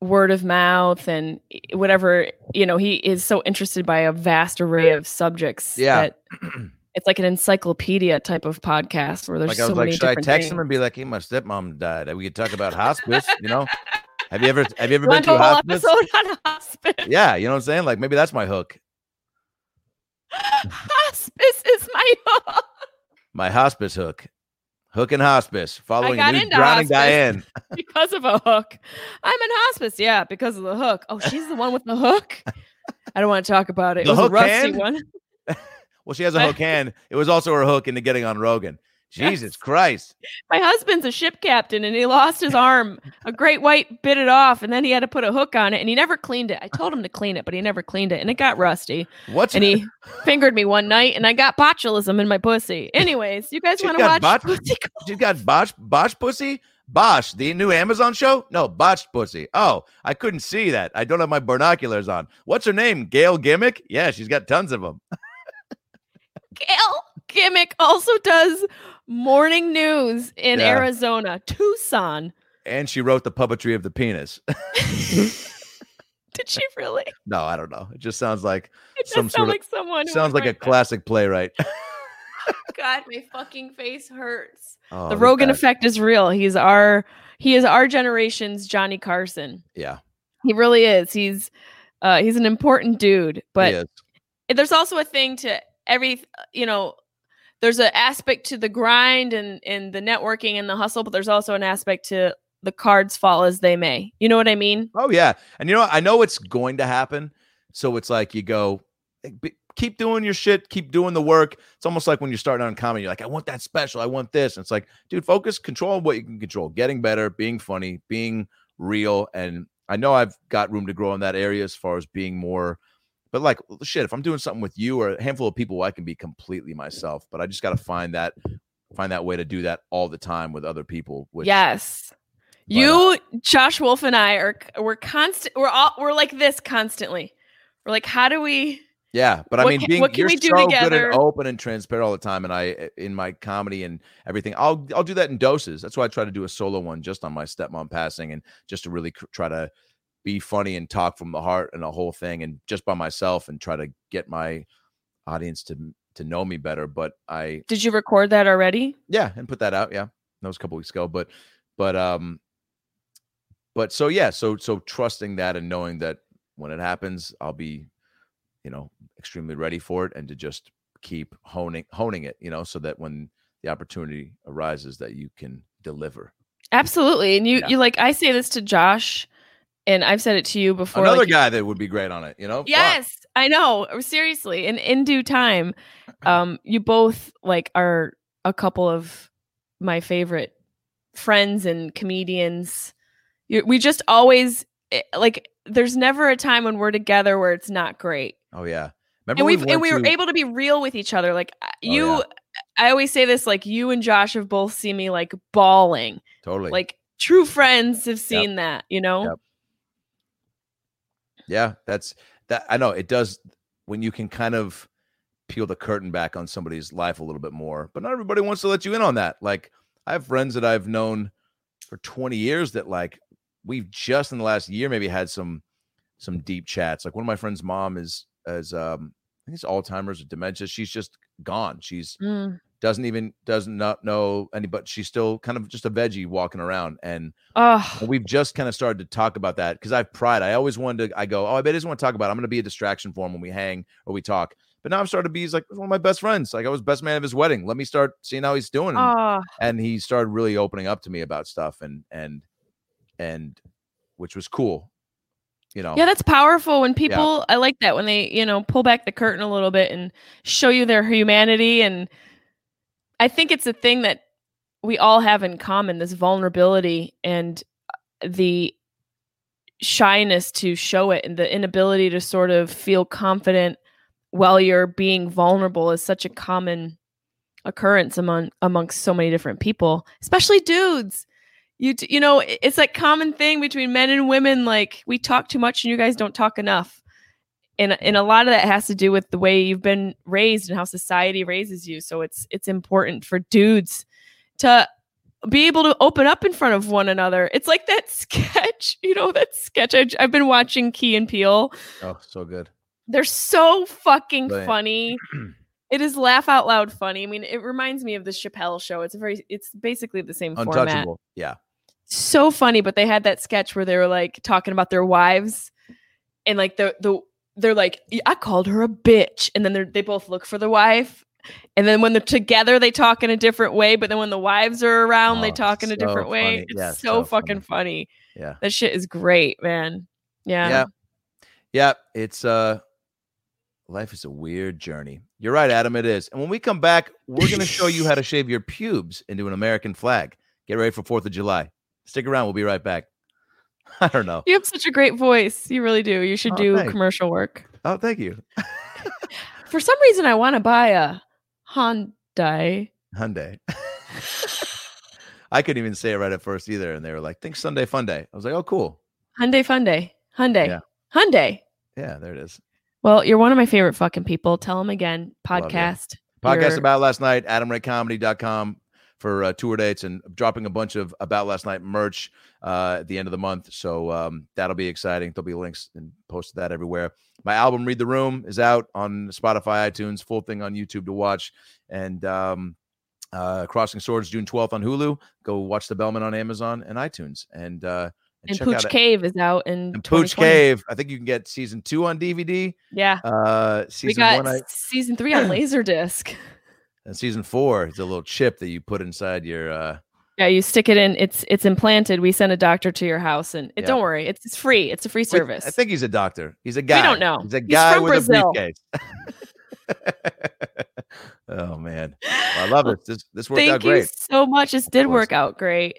A: word of mouth and whatever, you know, he is so interested by a vast array of subjects
B: Yeah.
A: that it's like an encyclopedia type of podcast where there's
B: like
A: so
B: I was
A: many
B: like, should I text
A: things.
B: him and be like, "Hey, my stepmom died. We could talk about hospice." you know, have you ever have you ever been to
A: a
B: a
A: whole
B: hospice?
A: hospice?
B: Yeah, you know what I'm saying. Like maybe that's my hook.
A: hospice is my hook.
B: My hospice hook. Hook and hospice. Following
A: got
B: a new
A: into
B: drowning
A: hospice.
B: Diane.
A: because of a hook. I'm in hospice, yeah, because of the hook. Oh, she's the one with the hook. I don't want to talk about it. It
B: The
A: was a rusty
B: hand?
A: one.
B: Well, she has a hook hand. It was also her hook into getting on Rogan. Jesus. Christ.
A: My husband's a ship captain and he lost his arm. A great white bit it off and then he had to put a hook on it and he never cleaned it. I told him to clean it, but he never cleaned it and it got rusty.
B: What's
A: And he fingered me one night and I got botulism in my pussy. Anyways, you guys want to watch
B: bot-
A: Pussy
B: She's got botch botch pussy? Bosch, the new Amazon show? No, botched pussy. Oh, I couldn't see that. I don't have my binoculars on. What's her name? Gail Gimmick? Yeah, she's got tons of them.
A: Gail Gimmick also does morning news in
B: Yeah.
A: Arizona, Tucson.
B: And she wrote the puppetry of the penis.
A: Did she really?
B: no, I don't know. It just sounds like
A: It does
B: Some
A: sound
B: sort of-
A: like someone. who
B: sounds like a
A: that.
B: classic playwright.
A: God, my fucking face hurts.
B: Oh,
A: the Rogan
B: at that.
A: effect is real. He's our he is our generation's Johnny Carson.
B: Yeah,
A: He really is. He's uh he's an important dude,
B: he
A: but
B: is.
A: there's also a thing to every you know there's an aspect to the grind and and the networking and the hustle, but there's also an aspect to the cards fall as they may. You know what I mean?
B: Oh yeah, and you know? I know it's going to happen. So it's like you go, eh, keep doing your shit, keep doing the work. It's almost like when you're starting on comedy, you're like, I want that special, I want this. And it's like, dude, focus, control what you can control, getting better, being funny, being real. And I know I've got room to grow in that area as far as being more. But like shit, if I'm doing something with you or a handful of people, I can be completely myself. But I just got to find that find that way to do that all the time with other people. Which
A: yes.
B: but, uh
A: You, Josh Wolf, and I are we're constant. We're all we're like this constantly. We're like, how do we?
B: Yeah, but I mean,
A: can-
B: being
A: what can
B: you're
A: we do
B: so good and open and transparent all the time, and I in my comedy and everything, I'll I'll do that in doses. That's why I try to do a solo one just on my stepmom passing, and just to really cr- try to be funny and talk from the heart and the whole thing, and just by myself, and try to get my audience to to know me better. But I
A: Did you record that already?
B: yeah, and put that out. Yeah, that was a couple weeks ago, but but um, but so yeah, so so trusting that and knowing that when it happens, I'll be, you know, extremely ready for it, and to just keep honing honing it, you know, so that when the opportunity arises, that you can deliver.
A: Absolutely. And you
B: Yeah.
A: you like I say this to Josh, and I've said it to you before.
B: Another
A: like,
B: guy that would be great on it, you know. Fuck.
A: Yes, I know. Uh, Seriously, in in due time, um, you both like are a couple of my favorite friends and comedians. You, we just always eh, like. There's never a time when we're together where it's not great,
B: Oh yeah. Remember
A: and
B: we
A: we've and we were
B: to-
A: able to be real with each other. Like uh,
B: Oh,
A: you,
B: yeah.
A: I always say this. Like you and Josh have both seen me like bawling.
B: totally
A: Like true friends have seen that. You know.
B: Yep. Yeah, that's that. I know it does when you can kind of peel the curtain back on somebody's life a little bit more, but not everybody wants to let you in on that. Like, I have friends that I've known for 20 years that, like, we've just in the last year maybe had some some deep chats. Like, one of my friends' mom is, as um, I think it's Alzheimer's or dementia. She's just gone. She's
A: Mm.
B: Doesn't even doesn't not know any, but she's still kind of just a veggie walking around and and we've just kind of started to talk about that because I've pride. I always wanted to. I go, oh, I bet he doesn't want to talk about. It. I'm going to be a distraction for him when we hang or we talk. But now I've started to be. He's like one of my best friends. Like I was best man of his wedding. Let me start seeing how he's doing. And, and he started really opening up to me about stuff and and and which was cool. You know.
A: Yeah, that's powerful when people I like that when they, you know, pull back the curtain a little bit and show you their humanity and I think it's a thing that we all have in common this vulnerability and uh, the shyness to show it and the inability to sort of feel confident while you're being vulnerable is such a common occurrence among amongst so many different people, especially dudes. You you know it's like common thing between men and women like we talk too much and you guys don't talk enough and and a lot of that has to do with the way you've been raised and how society raises you. So it's it's important for dudes to be able to open up in front of one another. It's like that sketch you know that sketch I, i've been watching Key and Peele
B: Oh, so good.
A: they're so fucking
B: Brilliant.
A: funny. It is laugh out loud funny. I mean it reminds me of the chappelle show. It's a very it's basically the same format.
B: Yeah.
A: so funny but they had that sketch where they were like talking about their wives and like the the they're like i called her a bitch and then they they both look for the wife and then when they're together they talk in a different way but then when the wives are around they
B: Oh,
A: talk in a
B: so
A: different way it's
B: Yeah,
A: so,
B: so
A: fucking funny
B: Yeah.
A: that shit is great man yeah,
B: Yeah. Yeah. It's uh life is a weird journey. You're right, Adam. It is. And when we come back, we're gonna show you how to shave your pubes into an American flag. Get ready for Fourth of July. Stick around, we'll be right back. I don't know.
A: you have such a great voice you really do you should
B: Oh,
A: do
B: thanks.
A: commercial work
B: Oh, thank you.
A: for some reason i want to buy a hyundai
B: Hyundai. I couldn't even say it right at first either. And they were like, think Sunday Fun Day. I was like, oh, cool.
A: Hyundai Fun Day. Hyundai.
B: Yeah.
A: Hyundai.
B: Yeah, there it is.
A: Well, you're one of my favorite fucking people. Tell them again. Podcast.
B: Podcast
A: You're-
B: about last night, adamraycomedy.com for uh, tour dates and dropping a bunch of about last night merch uh, at the end of the month. So um, that'll be exciting. There'll be links and posted that everywhere. My album Read the Room is out on Spotify, iTunes, full thing on YouTube to watch. And um, uh, Crossing Swords June 12th on Hulu. Go watch The Bellmen on Amazon and iTunes. And uh, and,
A: And Pooch Cave is out in
B: and Pooch Cave. I think you can get season two on DVD.
A: Yeah.
B: Uh,
A: We
B: season
A: got
B: one, I,
A: season three on Laserdisc.
B: And season four is a little chip that you put inside your. Uh,
A: Yeah, you stick it in. It's it's implanted. We send a doctor to your house, and it,
B: Yeah.
A: don't worry, it's, it's free. It's a free
B: Wait,
A: service.
B: I think he's a doctor. He's a guy.
A: We don't know.
B: He's a
A: He's
B: guy
A: from
B: with
A: Brazil.
B: a briefcase. oh man, I love it. This this worked
A: Thank
B: out
A: you
B: great.
A: so much. This did work out great.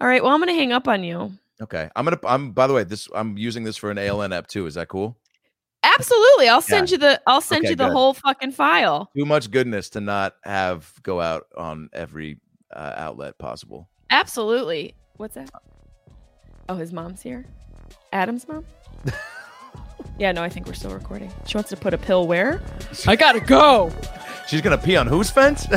A: All right. Well, I'm gonna hang up on you.
B: Okay, I'm gonna. I'm by the way, this I'm using this for an ALN app too. Is that cool?
A: Absolutely. I'll send you the. I'll send
B: Okay,
A: you the
B: good.
A: whole fucking file.
B: Too much goodness to not have go out on every uh, outlet possible.
A: Absolutely. What's that? Oh, his mom's here. Adam's mom. yeah. No, I think we're still recording. She wants to put a pill where? I gotta go.
B: She's gonna pee on whose fence?